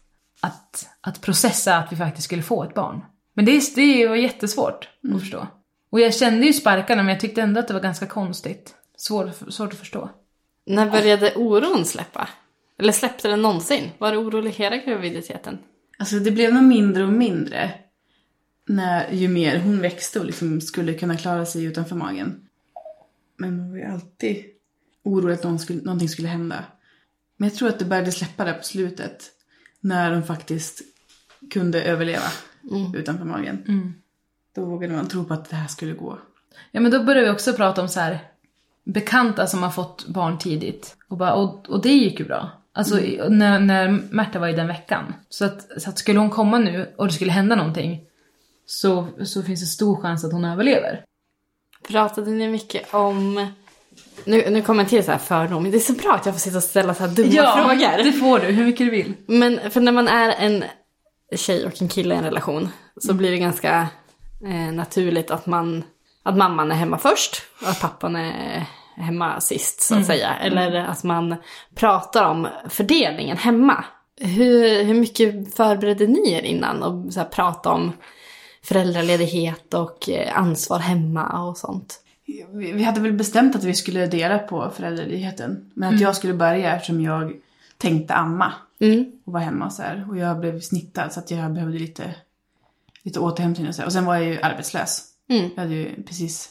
att, processa att vi faktiskt skulle få ett barn. Men det, det var jättesvårt att förstå. Och jag kände ju sparkarna men jag tyckte ändå att det var ganska konstigt. Svår, svårt att förstå. När började oron släppa? Eller släppte den någonsin? Var du orolig hela graviditeten? Alltså det blev nog mindre och mindre. När, ju mer hon växte och liksom skulle kunna klara sig utanför magen. Men man var ju alltid orolig att någon skulle, någonting skulle hända. Men jag tror att det började släppa där på slutet. När de faktiskt kunde överleva utanför magen. Då vågade man tro på att det här skulle gå. Ja men då började vi också prata om så här bekanta som har fått barn tidigt. Och, bara, och, och det gick ju bra. Alltså i- när, när Märta var i den veckan. Så att, så att skulle hon komma nu och det skulle hända någonting så, så finns det stor chans att hon överlever. Pratade ni mycket om Nu, nu kommer en till så här fördom. Det är så bra att jag får sitta och ställa så här dumma frågor. det får du. Hur mycket du vill. Men för när man är en tjej och en kille i en relation så blir det ganska eh, naturligt att man att mamman är hemma först och att pappan är hemma sist så att säga. Eller att man pratar om fördelningen hemma. Hur, hur mycket förberedde ni er innan och så här, prata om föräldraledighet och eh, ansvar hemma och sånt? Vi hade väl bestämt att vi skulle dela på föräldraledigheten. Men att jag skulle börja eftersom jag tänkte amma. Mm. Och vara hemma så här. Och jag blev snittad så att jag behövde lite, lite återhämtning och så här. Och sen var jag ju arbetslös. Mm. Jag hade ju precis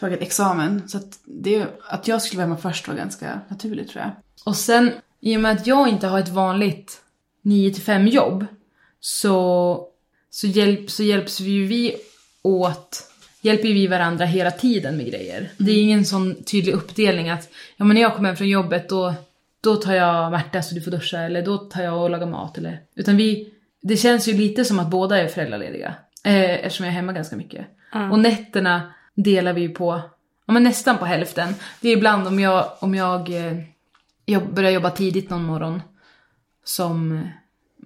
tagit examen. Så att, det, att jag skulle vara hemma först var ganska naturligt tror jag. Och sen, i och med att jag inte har ett vanligt 9-5 jobb så, så, hjälp, så hjälps vi ju vi åt, hjälper vi varandra hela tiden med grejer. Det är ingen sån tydlig uppdelning att ja, men när jag kommer hem från jobbet då, då tar jag Märta så du får duscha eller då tar jag och lagar mat eller. Utan vi, det känns ju lite som att båda är föräldralediga. Eh, eftersom jag är hemma ganska mycket. Och nätterna delar vi ju på, ja men nästan på hälften. Det är ibland om jag, om jag, eh, jag börjar jobba tidigt någon morgon som eh,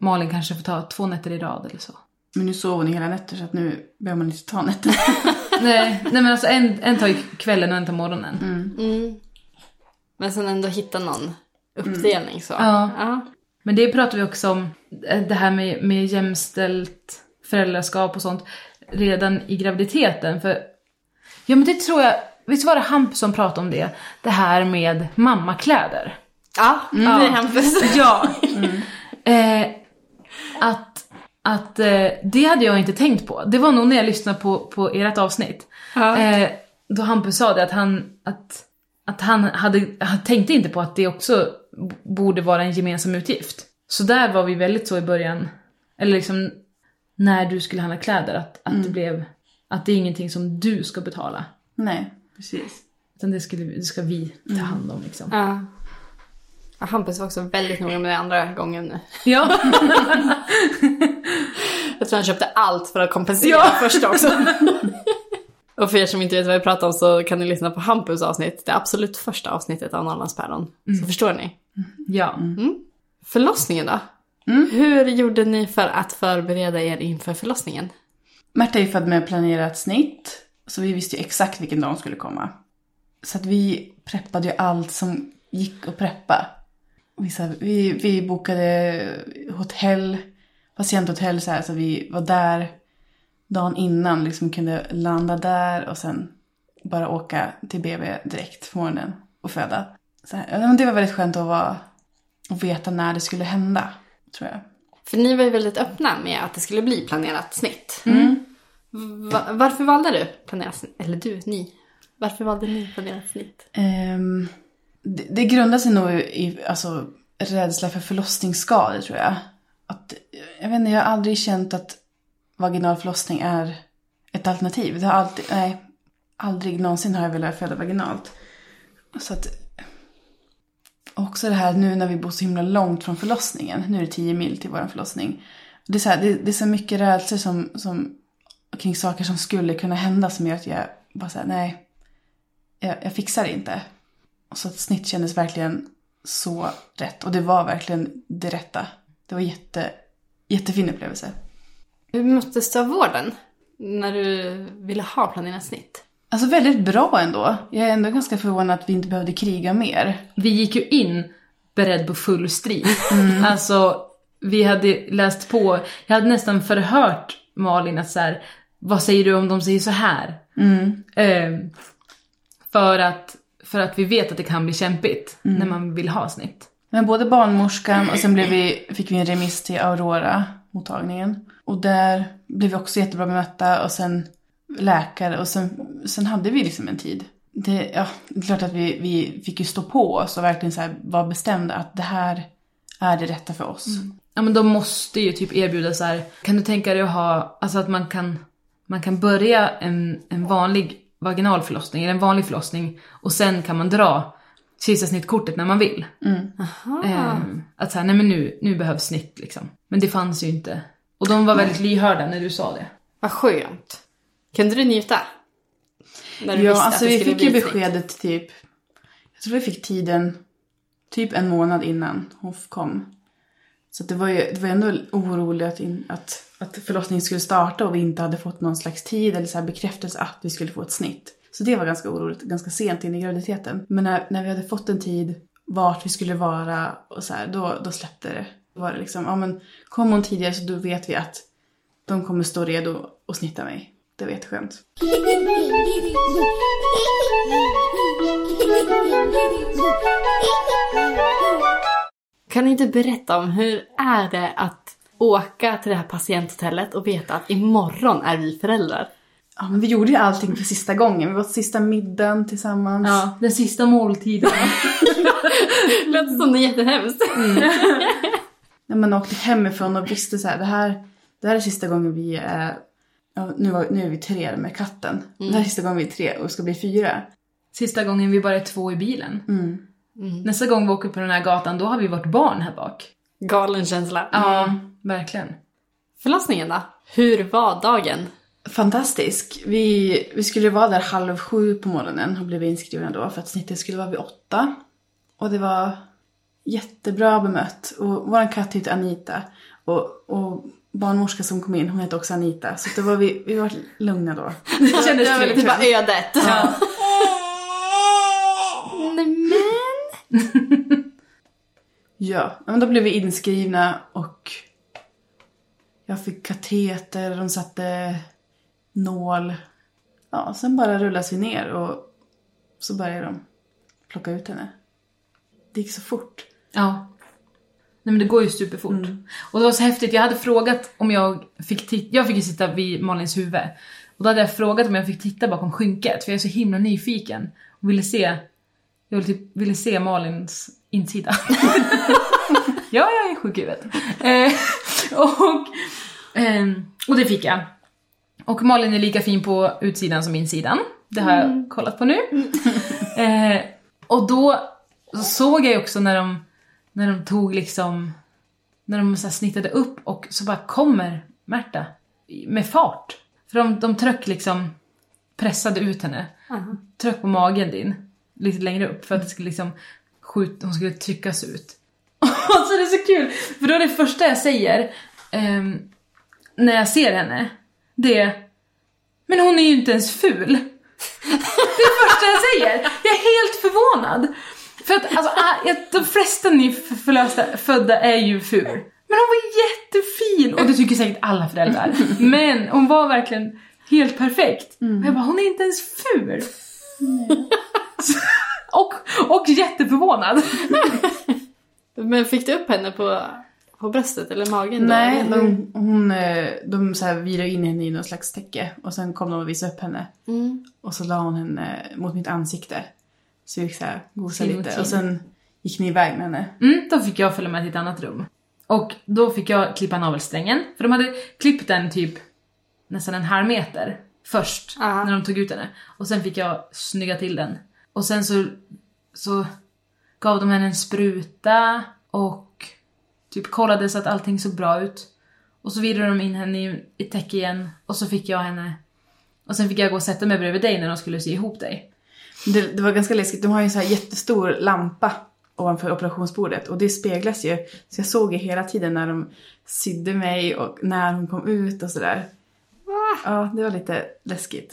Malin kanske får ta två nätter i rad eller så. Men nu sover ni hela nätter så att nu behöver man inte ta nätter. nej, nej men alltså en, en tar ju kvällen och en tar morgonen. Mm. Men sen ändå hitta någon uppdelning så. Ja. ja. Men det pratar vi också om, eh, det här med, med jämställt föräldraskap och sånt redan i graviditeten. För, ja men det tror jag, visst var det Hampus som pratade om det? Det här med mammakläder. Ja, det är Hampus. Ja. Eh, att att eh, det hade jag inte tänkt på. Det var nog när jag lyssnade på, på ert avsnitt. Eh, då Hampus sa det att han, att, att han hade, han tänkte inte på att det också borde vara en gemensam utgift. Så där var vi väldigt så i början, eller liksom när du skulle handla kläder, att, att det blev, att det är ingenting som du ska betala. Nej, precis. Utan det, skulle, det ska vi ta hand om liksom. Ja. Ja, Hampus var också väldigt noga med det andra gången nu. Ja. Jag tror han köpte allt för att kompensera första också. Och för er som inte vet vad vi pratar om så kan ni lyssna på Hampus avsnitt. Det absolut första avsnittet av Norrlandspäron. Så förstår ni. ja. Förlossningen då? Hur gjorde ni för att förbereda er inför förlossningen? Märta är ju född med planerat snitt. Så vi visste ju exakt vilken dag hon skulle komma. Så att vi preppade ju allt som gick att preppa. Vi, så här, vi, vi bokade hotell, patienthotell så här, så vi var där dagen innan. Liksom kunde landa där och sen bara åka till BB direkt på morgonen och föda. Så här, det var väldigt skönt att vara och veta när det skulle hända, tror jag. För ni var ju väldigt öppna med att det skulle bli planerat snitt. Va- varför valde du planerat snitt? Eller du, ni. Varför valde ni planerat snitt? Ehm, det, det grundar sig nog i alltså, rädsla för förlossningsskador tror jag. Att, jag vet inte, jag har aldrig känt att vaginal förlossning är ett alternativ. Det har alltid, nej, aldrig någonsin har jag velat föda vaginalt. Så att, också det här nu när vi bor så himla långt från förlossningen. Nu är det 10 mil till vår förlossning. Det är så, här, det, det är så mycket rädslor som, som, kring saker som skulle kunna hända som gör att jag bara säger nej, jag, jag fixar det inte. Och så att snitt kändes verkligen så rätt. Och det var verkligen det rätta. Det var jätte, jättefin upplevelse. Hur möttes du av vården? När du ville ha planerat snitt? Alltså väldigt bra ändå. Jag är ändå ganska förvånad att vi inte behövde kriga mer. vi gick ju in beredd på full strid. Alltså, vi hade läst på, jag hade nästan förhört Malin att så här, vad säger du om de säger så här? Ehm, för, att, för att vi vet att det kan bli kämpigt när man vill ha snitt. Men både barnmorskan och sen blev vi, fick vi en remiss till Aurora-mottagningen. Och där blev vi också jättebra bemötta och sen läkare och sen, sen hade vi liksom en tid. Det, ja, det är klart att vi, vi fick ju stå på oss och verkligen så här vara bestämda att det här är det rätta för oss. Ja men de måste ju typ erbjuda så här. kan du tänka dig att ha, alltså att man kan, man kan börja en, en vanlig vaginal förlossning, eller en vanlig förlossning, och sen kan man dra kejsarsnittkortet när man vill. Ehm, att så här, nej men nu, nu behövs snitt liksom. Men det fanns ju inte. Och de var väldigt lyhörda när du sa det. Vad skönt. Kunde du njuta? När du Ja, alltså vi fick ju beskedet typ... Jag tror vi fick tiden typ en månad innan hon kom. Så det var ju det var ändå oroligt att, in, att, att förlossningen skulle starta och vi inte hade fått någon slags tid eller så här bekräftelse att vi skulle få ett snitt. Så det var ganska oroligt, ganska sent in i graviditeten. Men när, när vi hade fått en tid vart vi skulle vara och så här, då, då släppte det. Var det liksom, ja men kom hon tidigare så då vet vi att de kommer stå redo och snitta mig. Det var jätteskönt. Kan du inte berätta om hur är det att åka till det här patienthotellet och veta att imorgon är vi föräldrar? Ja, men vi gjorde ju allting för sista gången. Vi var sista middagen tillsammans. Ja, den sista måltiden. Låter som är jättehemskt. När man åkte hemifrån och visste så här, det här, det här är sista gången vi är... Ja, nu, var, nu är vi tre med katten. Det här är sista gången vi är tre och ska bli fyra. Sista gången vi bara är två i bilen. Nästa gång vi åker på den här gatan, då har vi vårt barn här bak. Galen känsla. Ja, verkligen. Förlossningen då? Hur var dagen? Fantastisk. Vi, vi skulle vara där halv sju på morgonen och blev inskrivna då för att snittet skulle vara vid åtta. Och det var jättebra bemött. Och vår katt heter Anita. Och, och barnmorska som kom in, hon hette också Anita. Så då var vi, vi var lugna då. Det kändes Det tryggt. var ödet. Ja. Ja, men då blev vi inskrivna och jag fick kateter, de satte nål. Ja, sen bara rullas vi ner och så började de plocka ut henne. Det gick så fort. Ja. Nej men det går ju superfort. Och det var så häftigt, jag hade frågat om jag fick titta, jag fick ju sitta vid Malins huvud. Och då hade jag frågat om jag fick titta bakom skynket, för jag är så himla nyfiken. Och ville se, jag ville, typ, ville se Malins insida. ja, jag är sjuk i huvudet. Eh, och, ehm, och det fick jag. Och Malin är lika fin på utsidan som insidan. Det har jag kollat på nu. eh, och då så såg jag ju också när de, när de tog liksom, när de så snittade upp och så bara kommer Märta med fart. För de, de tryck liksom, pressade ut henne. Tryck på magen din, lite längre upp för att det skulle liksom skjut, hon skulle tryckas ut. Alltså det är så kul! För då är det första jag säger ehm, när jag ser henne, det är Men hon är ju inte ens ful! Det är det första jag säger! Jag är helt förvånad! För att alltså, ah, de flesta nyförlösta födda är ju ful. Men hon var jättefin! Och det tycker säkert alla föräldrar. Men hon var verkligen helt perfekt. Och jag bara, hon är inte ens ful! och, och jätteförvånad. Men fick du upp henne på, på bröstet eller magen då? Nej, de, hon, eh, de så här virade in henne i någon slags täcke och sen kom de och visade upp henne. Och så la hon henne mot mitt ansikte. Så vi fick så här gosa mot lite och sen gick ni iväg med henne. Mm, då fick jag följa med till ett annat rum. Och då fick jag klippa navelsträngen. För de hade klippt den typ nästan en halv meter först Ja. när de tog ut henne. Och sen fick jag snygga till den. Och sen så, så gav de henne en spruta och typ kollade så att allting såg bra ut. Och så virade de in henne i ett täcke igen och så fick jag henne. Och sen fick jag gå och sätta mig bredvid dig när de skulle sy ihop dig. Det, det var ganska läskigt. De har ju en så här jättestor lampa ovanför operationsbordet och det speglas ju. Så jag såg ju hela tiden när de sydde mig och när hon kom ut och sådär. Ja, det var lite läskigt.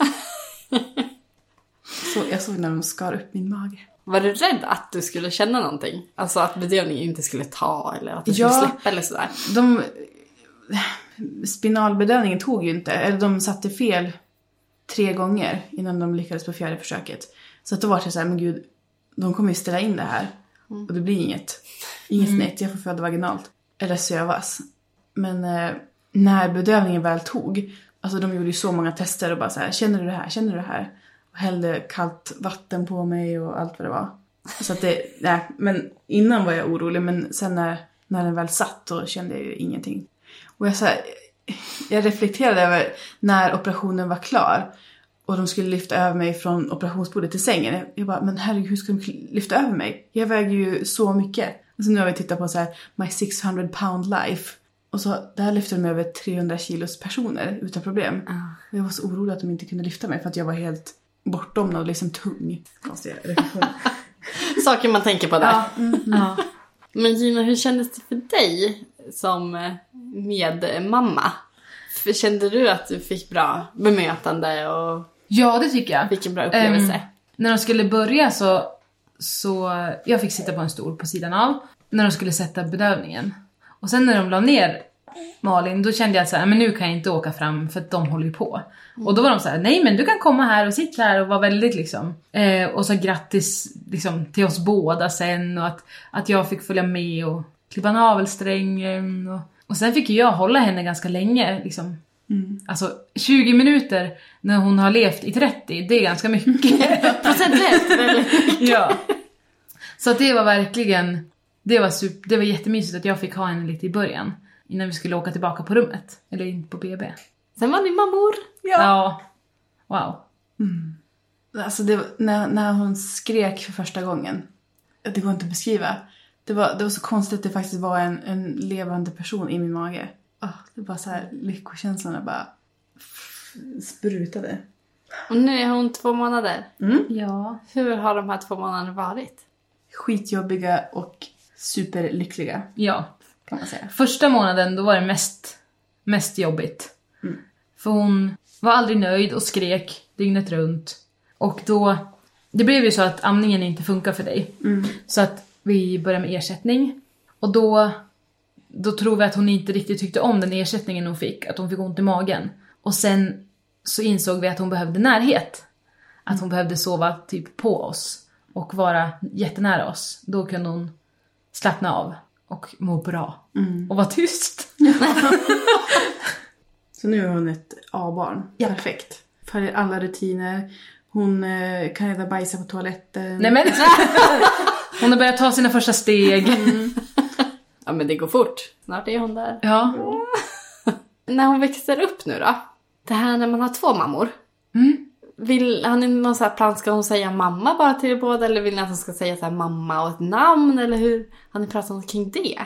Så jag såg när de skar upp min mage. Var du rädd att du skulle känna någonting? Alltså att bedövningen inte skulle ta eller att du Ja. skulle släppa eller sådär? De... Spinalbedövningen tog ju inte, eller de satte fel tre gånger innan de lyckades på fjärde försöket. Så att då var det så här, men gud, de kommer ju ställa in det här. Och det blir inget, inget snitt, jag får föda vaginalt. Eller sövas. Men eh, när bedövningen väl tog, alltså de gjorde ju så många tester och bara så här, känner du det här, känner du det här? Och hällde kallt vatten på mig och allt vad det var. Så att det, nej, men innan var jag orolig men sen när, när den väl satt då kände jag ju ingenting. Och jag, så här, jag reflekterade över när operationen var klar och de skulle lyfta över mig från operationsbordet till sängen. Jag bara, men herregud hur ska de lyfta över mig? Jag väger ju så mycket. Och så nu har vi tittat på så här, My 600 pound life. Och så där lyfte de över 300 kilos personer utan problem. Och jag var så orolig att de inte kunde lyfta mig för att jag var helt bortom något liksom tung. Konstiga. Saker man tänker på där. ja, mm, Ja. Men Gina, hur kändes det för dig som eh, medmamma? Kände du att du fick bra bemötande och Ja, det tycker jag. fick en bra upplevelse? Ehm, när de skulle börja så, så... Jag fick sitta på en stol på sidan av när de skulle sätta bedövningen. Och sen när de la ner Malin, då kände jag att så här, men nu kan jag inte åka fram för att de håller ju på. Och då var de så här, nej men du kan komma här och sitta här och vara väldigt liksom. Eh, och så grattis liksom, till oss båda sen och att, att jag fick följa med och klippa navelsträngen. Och, och sen fick ju jag hålla henne ganska länge liksom. Alltså 20 minuter när hon har levt i 30, det är ganska mycket. Procentuellt väldigt ja. Så att det var verkligen, det var, super, det var jättemysigt att jag fick ha henne lite i början. Innan vi skulle åka tillbaka på rummet. Eller in på BB. Sen var ni mammor. Ja. Wow. Alltså det, var- när, när hon skrek för första gången. Det går inte att beskriva. Det var, det var så konstigt att det faktiskt var en, en levande person i min mage. Ah, det var så här lyckokänslorna bara sprutade. Och nu är hon två månader. Ja. Hur har de här två månaderna varit? Skitjobbiga och superlyckliga Ja. kan man säga. Första månaden då var det mest, mest jobbigt. För hon var aldrig nöjd och skrek dygnet runt. Och då, det blev ju så att amningen inte funkar för dig. Så att vi började med ersättning. Och då, då tror vi att hon inte riktigt tyckte om den ersättningen hon fick, att hon fick ont i magen. Och sen så insåg vi att hon behövde närhet. Att hon behövde sova typ på oss och vara jättenära oss. Då kunde hon slappna av och må bra. Och vara tyst. Så nu är hon ett A-barn. Perfekt. Följer alla rutiner. Hon eh, kan redan bajsa på toaletten. Nej men! Hon har börjat ta sina första steg. Ja men det går fort. Snart är hon där. Ja. När hon växer upp nu då? Det här när man har två mammor. Vill, har ni någon så plan, ska hon säga mamma bara till er båda eller vill ni att hon ska säga så här mamma och ett namn eller hur? Har ni pratat om kring det?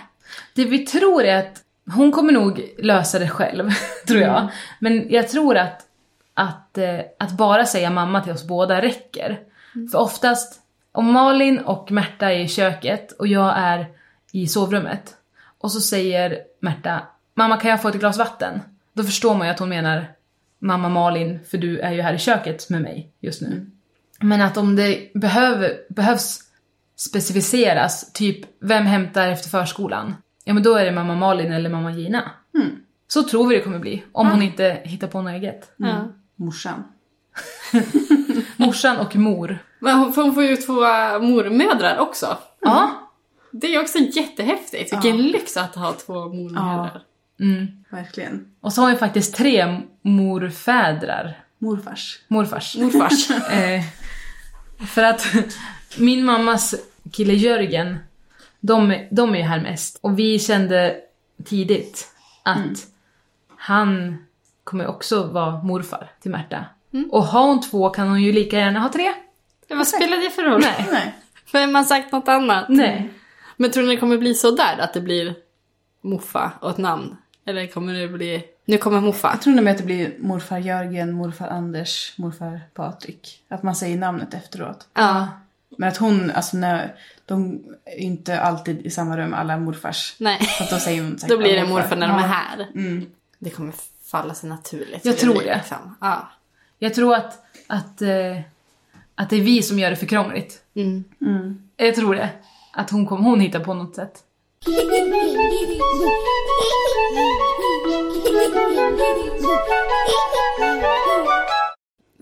Det vi tror är att hon kommer nog lösa det själv, tror jag. Men jag tror att, att, eh, att bara säga mamma till oss båda räcker. För oftast, om Malin och Märta är i köket och jag är i sovrummet och så säger Märta Mamma kan jag få ett glas vatten? Då förstår man ju att hon menar Mamma Malin, för du är ju här i köket med mig just nu. Men att om det behöver, behövs specificeras, typ vem hämtar efter förskolan? Ja men då är det mamma Malin eller mamma Gina. Så tror vi det kommer bli, om hon inte hittar på något eget. Ja. Morsan. Morsan och mor. Men hon, får ju två mormödrar också. Ja. Det är också jättehäftigt. Vilken lyx att ha två mormödrar. Mm. Verkligen. Och så har vi faktiskt tre morfädrar. Morfars. Morfars. Morfars. Eh, för att min mammas kille Jörgen, de, de är ju här mest. Och vi kände tidigt att han kommer också vara morfar till Märta. Och har hon två kan hon ju lika gärna ha tre. Vad spelar det för roll? Nej. Nej. Vem har sagt något annat? Nej. Men tror ni det kommer bli så där att det blir Moffa och ett namn? Eller kommer det bli... Nu kommer Moffa. Jag tror nog att det blir morfar Jörgen, morfar Anders, morfar Patrik. Att man säger namnet efteråt. Ja. Men att hon, alltså när, de är inte alltid i samma rum alla morfars. Nej. Så att då säger hon säkert Då blir det morfar när de är Ja. här. Mm. Det kommer falla sig naturligt. Jag tror det. Liksom. Ja. Jag tror att, att, eh, att det är vi som gör det för krångligt. Mm. Jag tror det. Att hon kommer hon hitta på något sätt.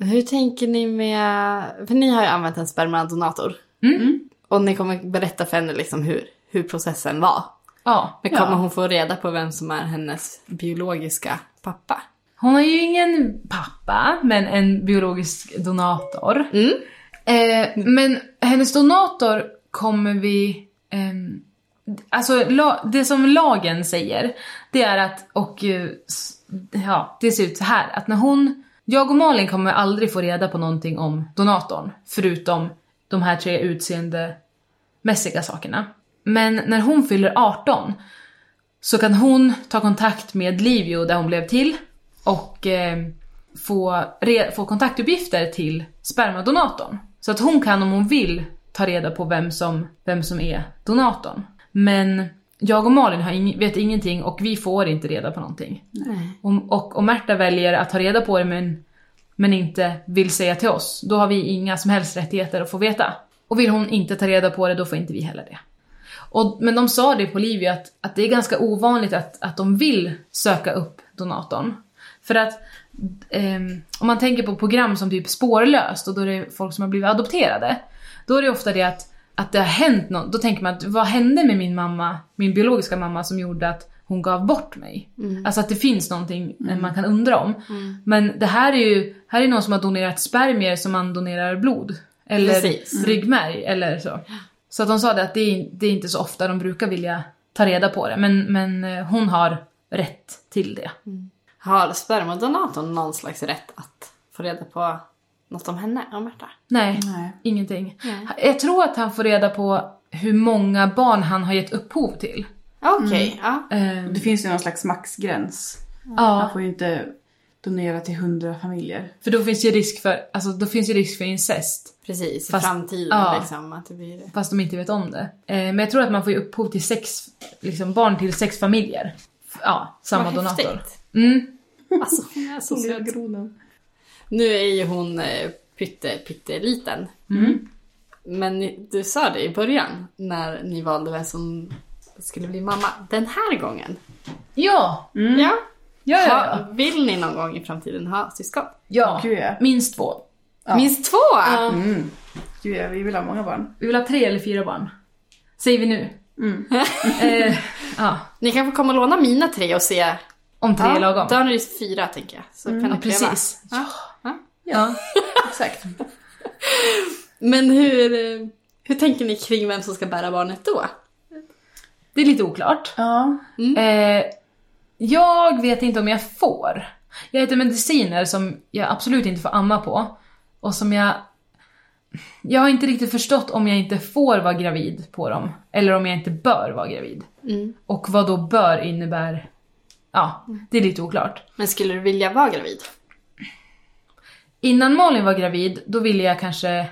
Hur tänker ni med... För ni har ju använt en spermadonator. Mm. Och ni kommer berätta för henne liksom hur, hur processen var. Ja. Men kommer hon få reda på vem som är hennes biologiska pappa? Hon har ju ingen pappa, men en biologisk donator. Eh, men hennes donator kommer vi... ehm, alltså la, det som lagen säger, det är att, och eh, ja, det ser ut så här att när hon... Jag och Malin kommer aldrig få reda på någonting om donatorn, förutom de här tre utseendemässiga sakerna. Men när hon fyller 18 så kan hon ta kontakt med Livio där hon blev till och eh, få, re, få kontaktuppgifter till spermadonatorn. Så att hon kan om hon vill ta reda på vem som, vem som är donatorn. Men jag och Malin har ing, vet ingenting och vi får inte reda på någonting. Och, och om Märta väljer att ta reda på det men, men inte vill säga till oss, då har vi inga som helst rättigheter att få veta. Och vill hon inte ta reda på det, då får inte vi heller det. Och, men de sa det på Livio att, att det är ganska ovanligt att, att de vill söka upp donatorn. För att ehm, om man tänker på program som typ Spårlöst och då är det folk som har blivit adopterade. Då är det ofta det att, att det har hänt något. Då tänker man att vad hände med min mamma, min biologiska mamma som gjorde att hon gav bort mig? Alltså att det finns någonting man kan undra om. Men det här är ju, här är någon som har donerat spermier som man donerar blod. Eller Precis. ryggmärg eller så. Så att de sa det att det är, det är inte så ofta de brukar vilja ta reda på det. Men, men eh, hon har rätt till det. Har spermadonatorn någon slags rätt att få reda på något om henne, om Märta? Nej, Nej. ingenting. Jag tror att han får reda på hur många barn han har gett upphov till. Okej, ja. Eh, Det finns ju någon slags maxgräns. Man ja, får ju inte donera till hundra familjer. för då finns ju risk för, alltså, då finns ju risk för incest. Precis, i Fast- framtiden ja. liksom. Att det blir. Fast de inte vet om det. Eh, men jag tror att man får ju upphov till sex, liksom barn till sex familjer. Ja, samma Vad donator. häftigt. Mm. Alltså, hon är så söt. Nu är ju hon eh, pytte, pytteliten. Mm. Men ni, du sa det i början, när ni valde vem som skulle bli mamma. Den här gången. Ja, Ja. ja, ja. ja. Ha, vill ni någon gång i framtiden ha syskon? ja. Gud ja. Minst två. Minst två? Mm. Gud ja, vi vill ha många barn. Vi vill ha tre eller fyra barn. Säger vi nu. eh, ja, Ni kan få komma och låna mina tre och se. om tre är lagom. Då har ni fyra tänker jag. Så kan ni Ja, pröva. precis. Ja. Exakt. Men hur, hur tänker ni kring vem som ska bära barnet då? Det är lite oklart. Ja. Eh, jag vet inte om jag får. Jag äter mediciner som jag absolut inte får amma på. Och som jag... Jag har inte riktigt förstått om jag inte får vara gravid på dem. Eller om jag inte bör vara gravid. Och vad då bör innebär... Ja, det är lite oklart. Men skulle du vilja vara gravid? Innan Malin var gravid, då ville jag kanske...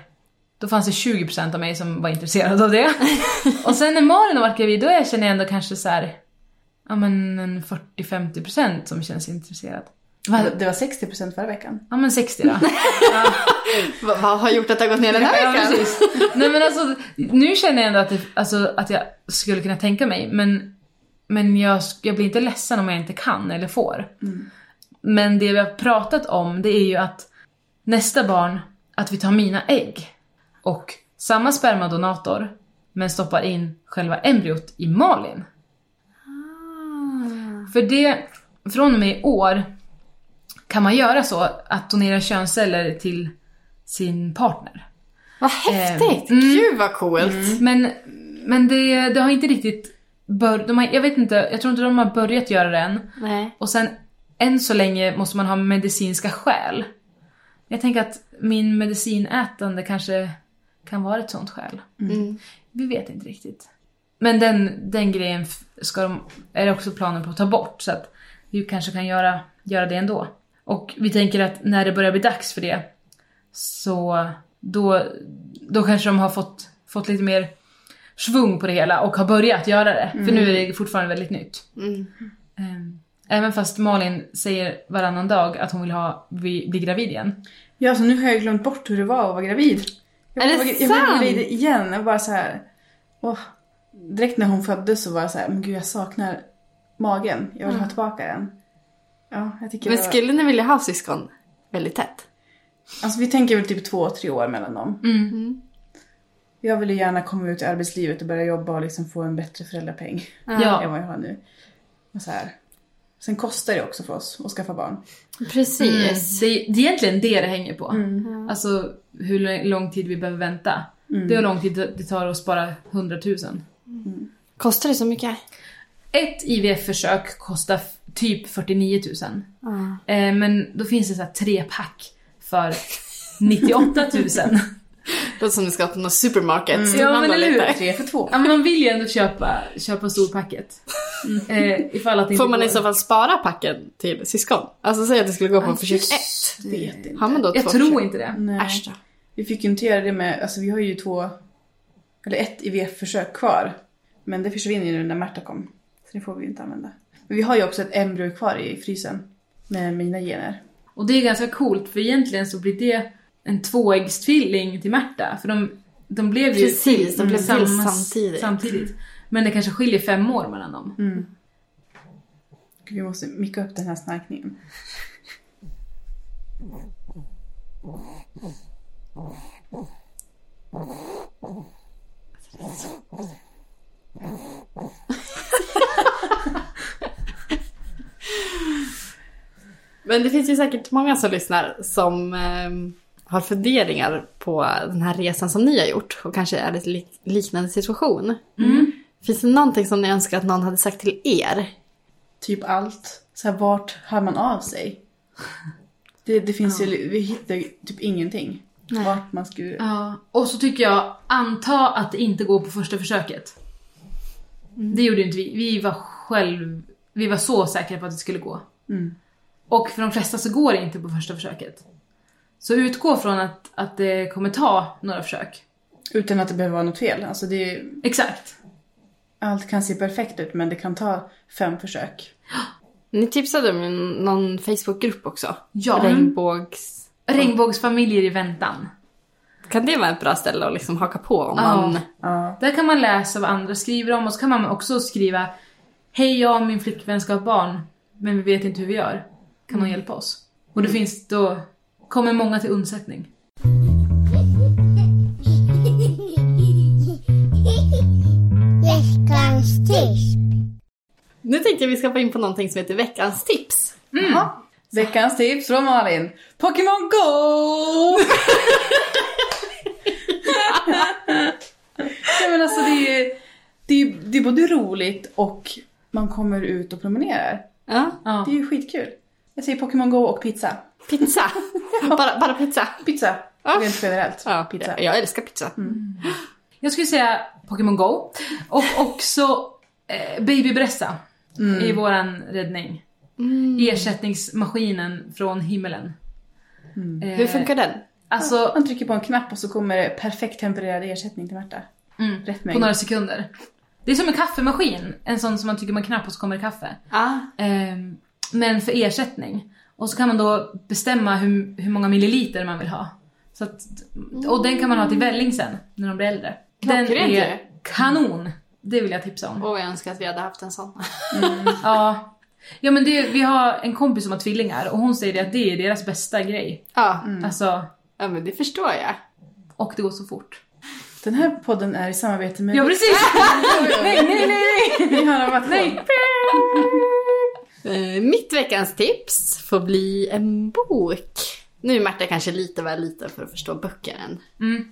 Då fanns det 20% av mig som var intresserad av det. och sen när Malin har varit gravid, då känner jag ändå kanske så här... Ja men en 40-50% som känns intresserad. Det var 60% förra veckan. Ja men 60 då. Vad, vad har gjort att det har gått ner den här ja, veckan? precis. Nej men alltså, nu känner jag ändå att, det, alltså, att jag skulle kunna tänka mig, men, men jag, jag blir inte ledsen om jag inte kan eller får. Men det vi har pratat om, det är ju att nästa barn, att vi tar mina ägg och samma spermadonator, men stoppar in själva embryot i Malin. För det, från och med i år kan man göra så att donera könsceller till sin partner. Vad häftigt! mm. Gud vad coolt! Men, men det, det har inte riktigt bör, de har, Jag vet inte, jag tror inte de har börjat göra det än. Nej. Och sen, än så länge måste man ha medicinska skäl. Jag tänker att min medicinätande kanske kan vara ett sånt skäl. Mm. Vi vet inte riktigt. Men den, den grejen ska de, är det också planer på att ta bort så att vi kanske kan göra, göra det ändå. Och vi tänker att när det börjar bli dags för det så då, då kanske de har fått, fått lite mer svung på det hela och har börjat göra det. För nu är det fortfarande väldigt nytt. Ehm, Även fast Malin säger varannan dag att hon vill ha, bli, bli gravid igen. Ja, så nu har jag glömt bort hur det var att vara gravid. Jag Är det var, jag blev gravid igen. Jag bara så här. Åh. Direkt när hon föddes så var jag så här, men gud jag saknar magen. Jag vill ha tillbaka den. Ja, jag tycker Men var... skulle ni vilja ha syskon väldigt tätt? Alltså vi tänker väl typ två, tre år mellan dem. Jag vill ju gärna komma ut i arbetslivet och börja jobba och liksom få en bättre föräldrapeng. Ja. Än vad jag har nu. Och så här. Sen kostar det också för oss att skaffa barn. Precis. Det, är- det är egentligen det det hänger på. Alltså hur lång tid vi behöver vänta. Det är hur lång tid det tar att spara 100 000. Kostar det så mycket? Ett IVF-försök kostar typ 49 000. Eh, men då finns det så här tre pack för 98 000. Det låter som du ska på någon supermarket. Ja, men eller hur? Tre för två. ja, men man vill ju ändå köpa, köpa storpacket. Eh, ifall att Får man i går. så fall spara packen till syskon? Alltså säg att det skulle gå på försök just ett. det. Vet inte. Har man då Jag två tror försök? inte det. Nej. Äsch då. Vi fick ju inte göra det med, alltså vi har ju två, eller ett IVF-försök kvar. Men det försvinner ju nu när Märta kom. Så det får vi ju inte använda. Men vi har ju också ett embryo kvar i frysen. Med mina gener. Och det är ganska coolt för egentligen så blir det en tvåäggstvilling till Märta. För de, de blev ju Precis, de blev till samma- samtidigt. samtidigt. Men det kanske skiljer fem år mellan dem. Gud, Vi måste micka upp den här snarkningen. Men det finns ju säkert många som lyssnar som ehm, har funderingar på den här resan som ni har gjort och kanske är i en lik- liknande situation. Finns det någonting som ni önskar att någon hade sagt till er? Typ allt. Så här, vart hör man av sig? Det, det finns ju, vi hittar typ ingenting. Vart man skulle... Ja. Och så tycker jag, anta att det inte går på första försöket. Det gjorde inte vi. Vi var själv... Vi var så säkra på att det skulle gå. Och för de flesta så går det inte på första försöket. Så utgå från att, att det kommer ta några försök. Utan att det behöver vara något fel. Alltså det är, Exakt. allt kan se perfekt ut men det kan ta fem försök. Ni tipsade om någon Facebookgrupp också. Ja. Regnbågs... Regnbågsfamiljer i väntan. Kan det vara ett bra ställe att liksom haka på om Ja. man... Ja. Där kan man läsa vad andra skriver om och så kan man också skriva Hej, jag och min flickvän ska ha barn, men vi vet inte hur vi gör. Kan någon hjälpa oss? Och det finns då, kommer många till undsättning. Veckans tips. Nu tänkte jag vi ska få in på någonting som heter veckans tips. Jaha. Veckans tips från Malin. Pokémon Go! ja, men alltså det är, det, är, det är både roligt och man kommer ut och promenerar. Ja. Ja. Det är ju skitkul. Jag säger Pokémon Go och pizza. Pizza. bara, bara pizza. Pizza. Ja. Rent generellt. Ja, Pizza. Jag älskar pizza. Jag skulle säga Pokémon Go. Och också eh, Baby Bressa i våran räddning. Ersättningsmaskinen från himmelen. Eh, Hur funkar den? Alltså, Man trycker på en knapp och så kommer det perfekt tempererad ersättning till Märta. mm, Rätt på mängd. några sekunder. Det är som en kaffemaskin. En sån som man trycker på en knapp och så kommer det kaffe. Ah. Ehm, men för ersättning. Och så kan man då bestämma hur, hur många milliliter man vill ha. Så att, och den kan man ha till välling sen, när de blir äldre. Den är kanon! Det vill jag tipsa om. Åh, jag önskar att vi hade haft en sån. Ja. Ja men det, vi har en kompis som har tvillingar och hon säger det att det är deras bästa grej. ja. Alltså, ja, men det förstår jag. och det går så fort. Den här podden är i samarbete med... Ja precis! nej, nej, nej, nej! Vi har varit nej. Eh, mitt veckans tips får bli en bok. Nu är Märta kanske lite väl liten för att förstå böcker än. Mm.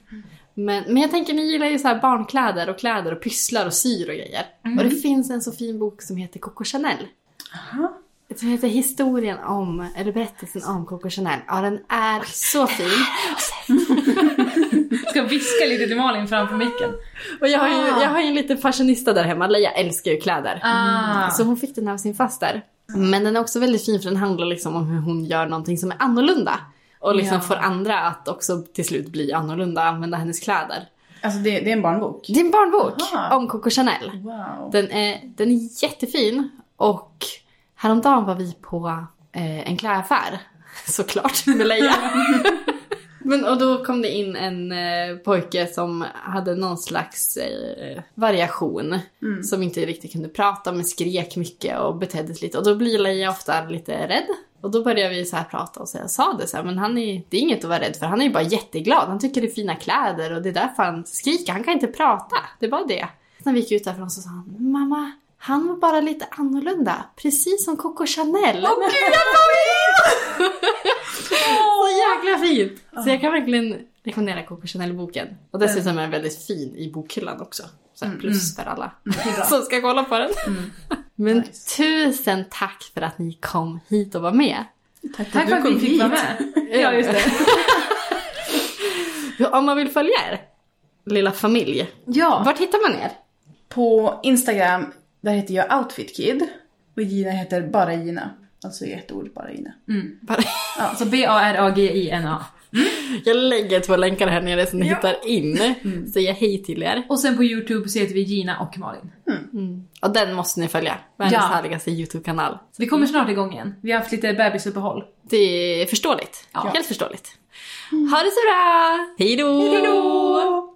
Men, men jag tänker ni gillar ju så barnkläder och kläder och pysslar och syr och grejer. Mm. Och det finns en så fin bok som heter Coco Chanel. Aha. Som heter historien om, eller berättelsen om Coco Chanel. Ja den är så fin. Ska viska lite till Malin framför micken. Och jag har ju, jag har ju en liten fashionista där hemma, Leia älskar ju kläder. Ah. Så hon fick den av sin faster. Men den är också väldigt fin för den handlar liksom om hur hon gör någonting som är annorlunda. Och liksom Ja. får andra att också till slut bli annorlunda, använda hennes kläder. Alltså det, det är en barnbok. Det är en barnbok Aha. om Coco Chanel. Wow. Den är, den är jättefin och häromdagen var vi på eh, en klädaffär. Såklart, med Leia. Men och då kom det in en eh, pojke som hade någon slags eh, variation. Som inte riktigt kunde prata men skrek mycket och betedde sig lite. Och då blir Leia ofta lite rädd. Och då började vi så här prata och så jag sa det så här, men han är, det är inget att vara rädd för. Han är ju bara jätteglad. Han tycker det är fina kläder och det är därför han skriker. Han kan inte prata. Det bara det. När vi gick ut därifrån så sa han, mamma, han var bara lite annorlunda. Precis som Coco Chanel. Åh gud, jag Så jäkla fint! Så jag kan verkligen rekommendera Coco Chanel-boken. Och dessutom är den väldigt fin i bokhyllan också. Så här plus för alla som ska kolla på den. Men tusen tack för att ni kom hit och var med. Tack, Tack för att vi fick vara med. Ja, just det. Om man vill följa er lilla familj, Ja. vart hittar man er? På Instagram, Där heter jag Outfit Kid. Och Gina heter bara Gina. Alltså i ett ord, bara Gina. Bara- Alltså B-A-R-A-G-I-N-A. Jag lägger två länkar här nere så ni hittar in. Säger hej till er. Och sen på YouTube så heter vi Gina och Malin. Och den måste ni följa. Världens Ja. härligaste YouTube-kanal. Vi kommer snart igång igen. Vi har haft lite bebisuppehåll. Det är förståeligt. Helt förståeligt. Ha det så bra! Hej då!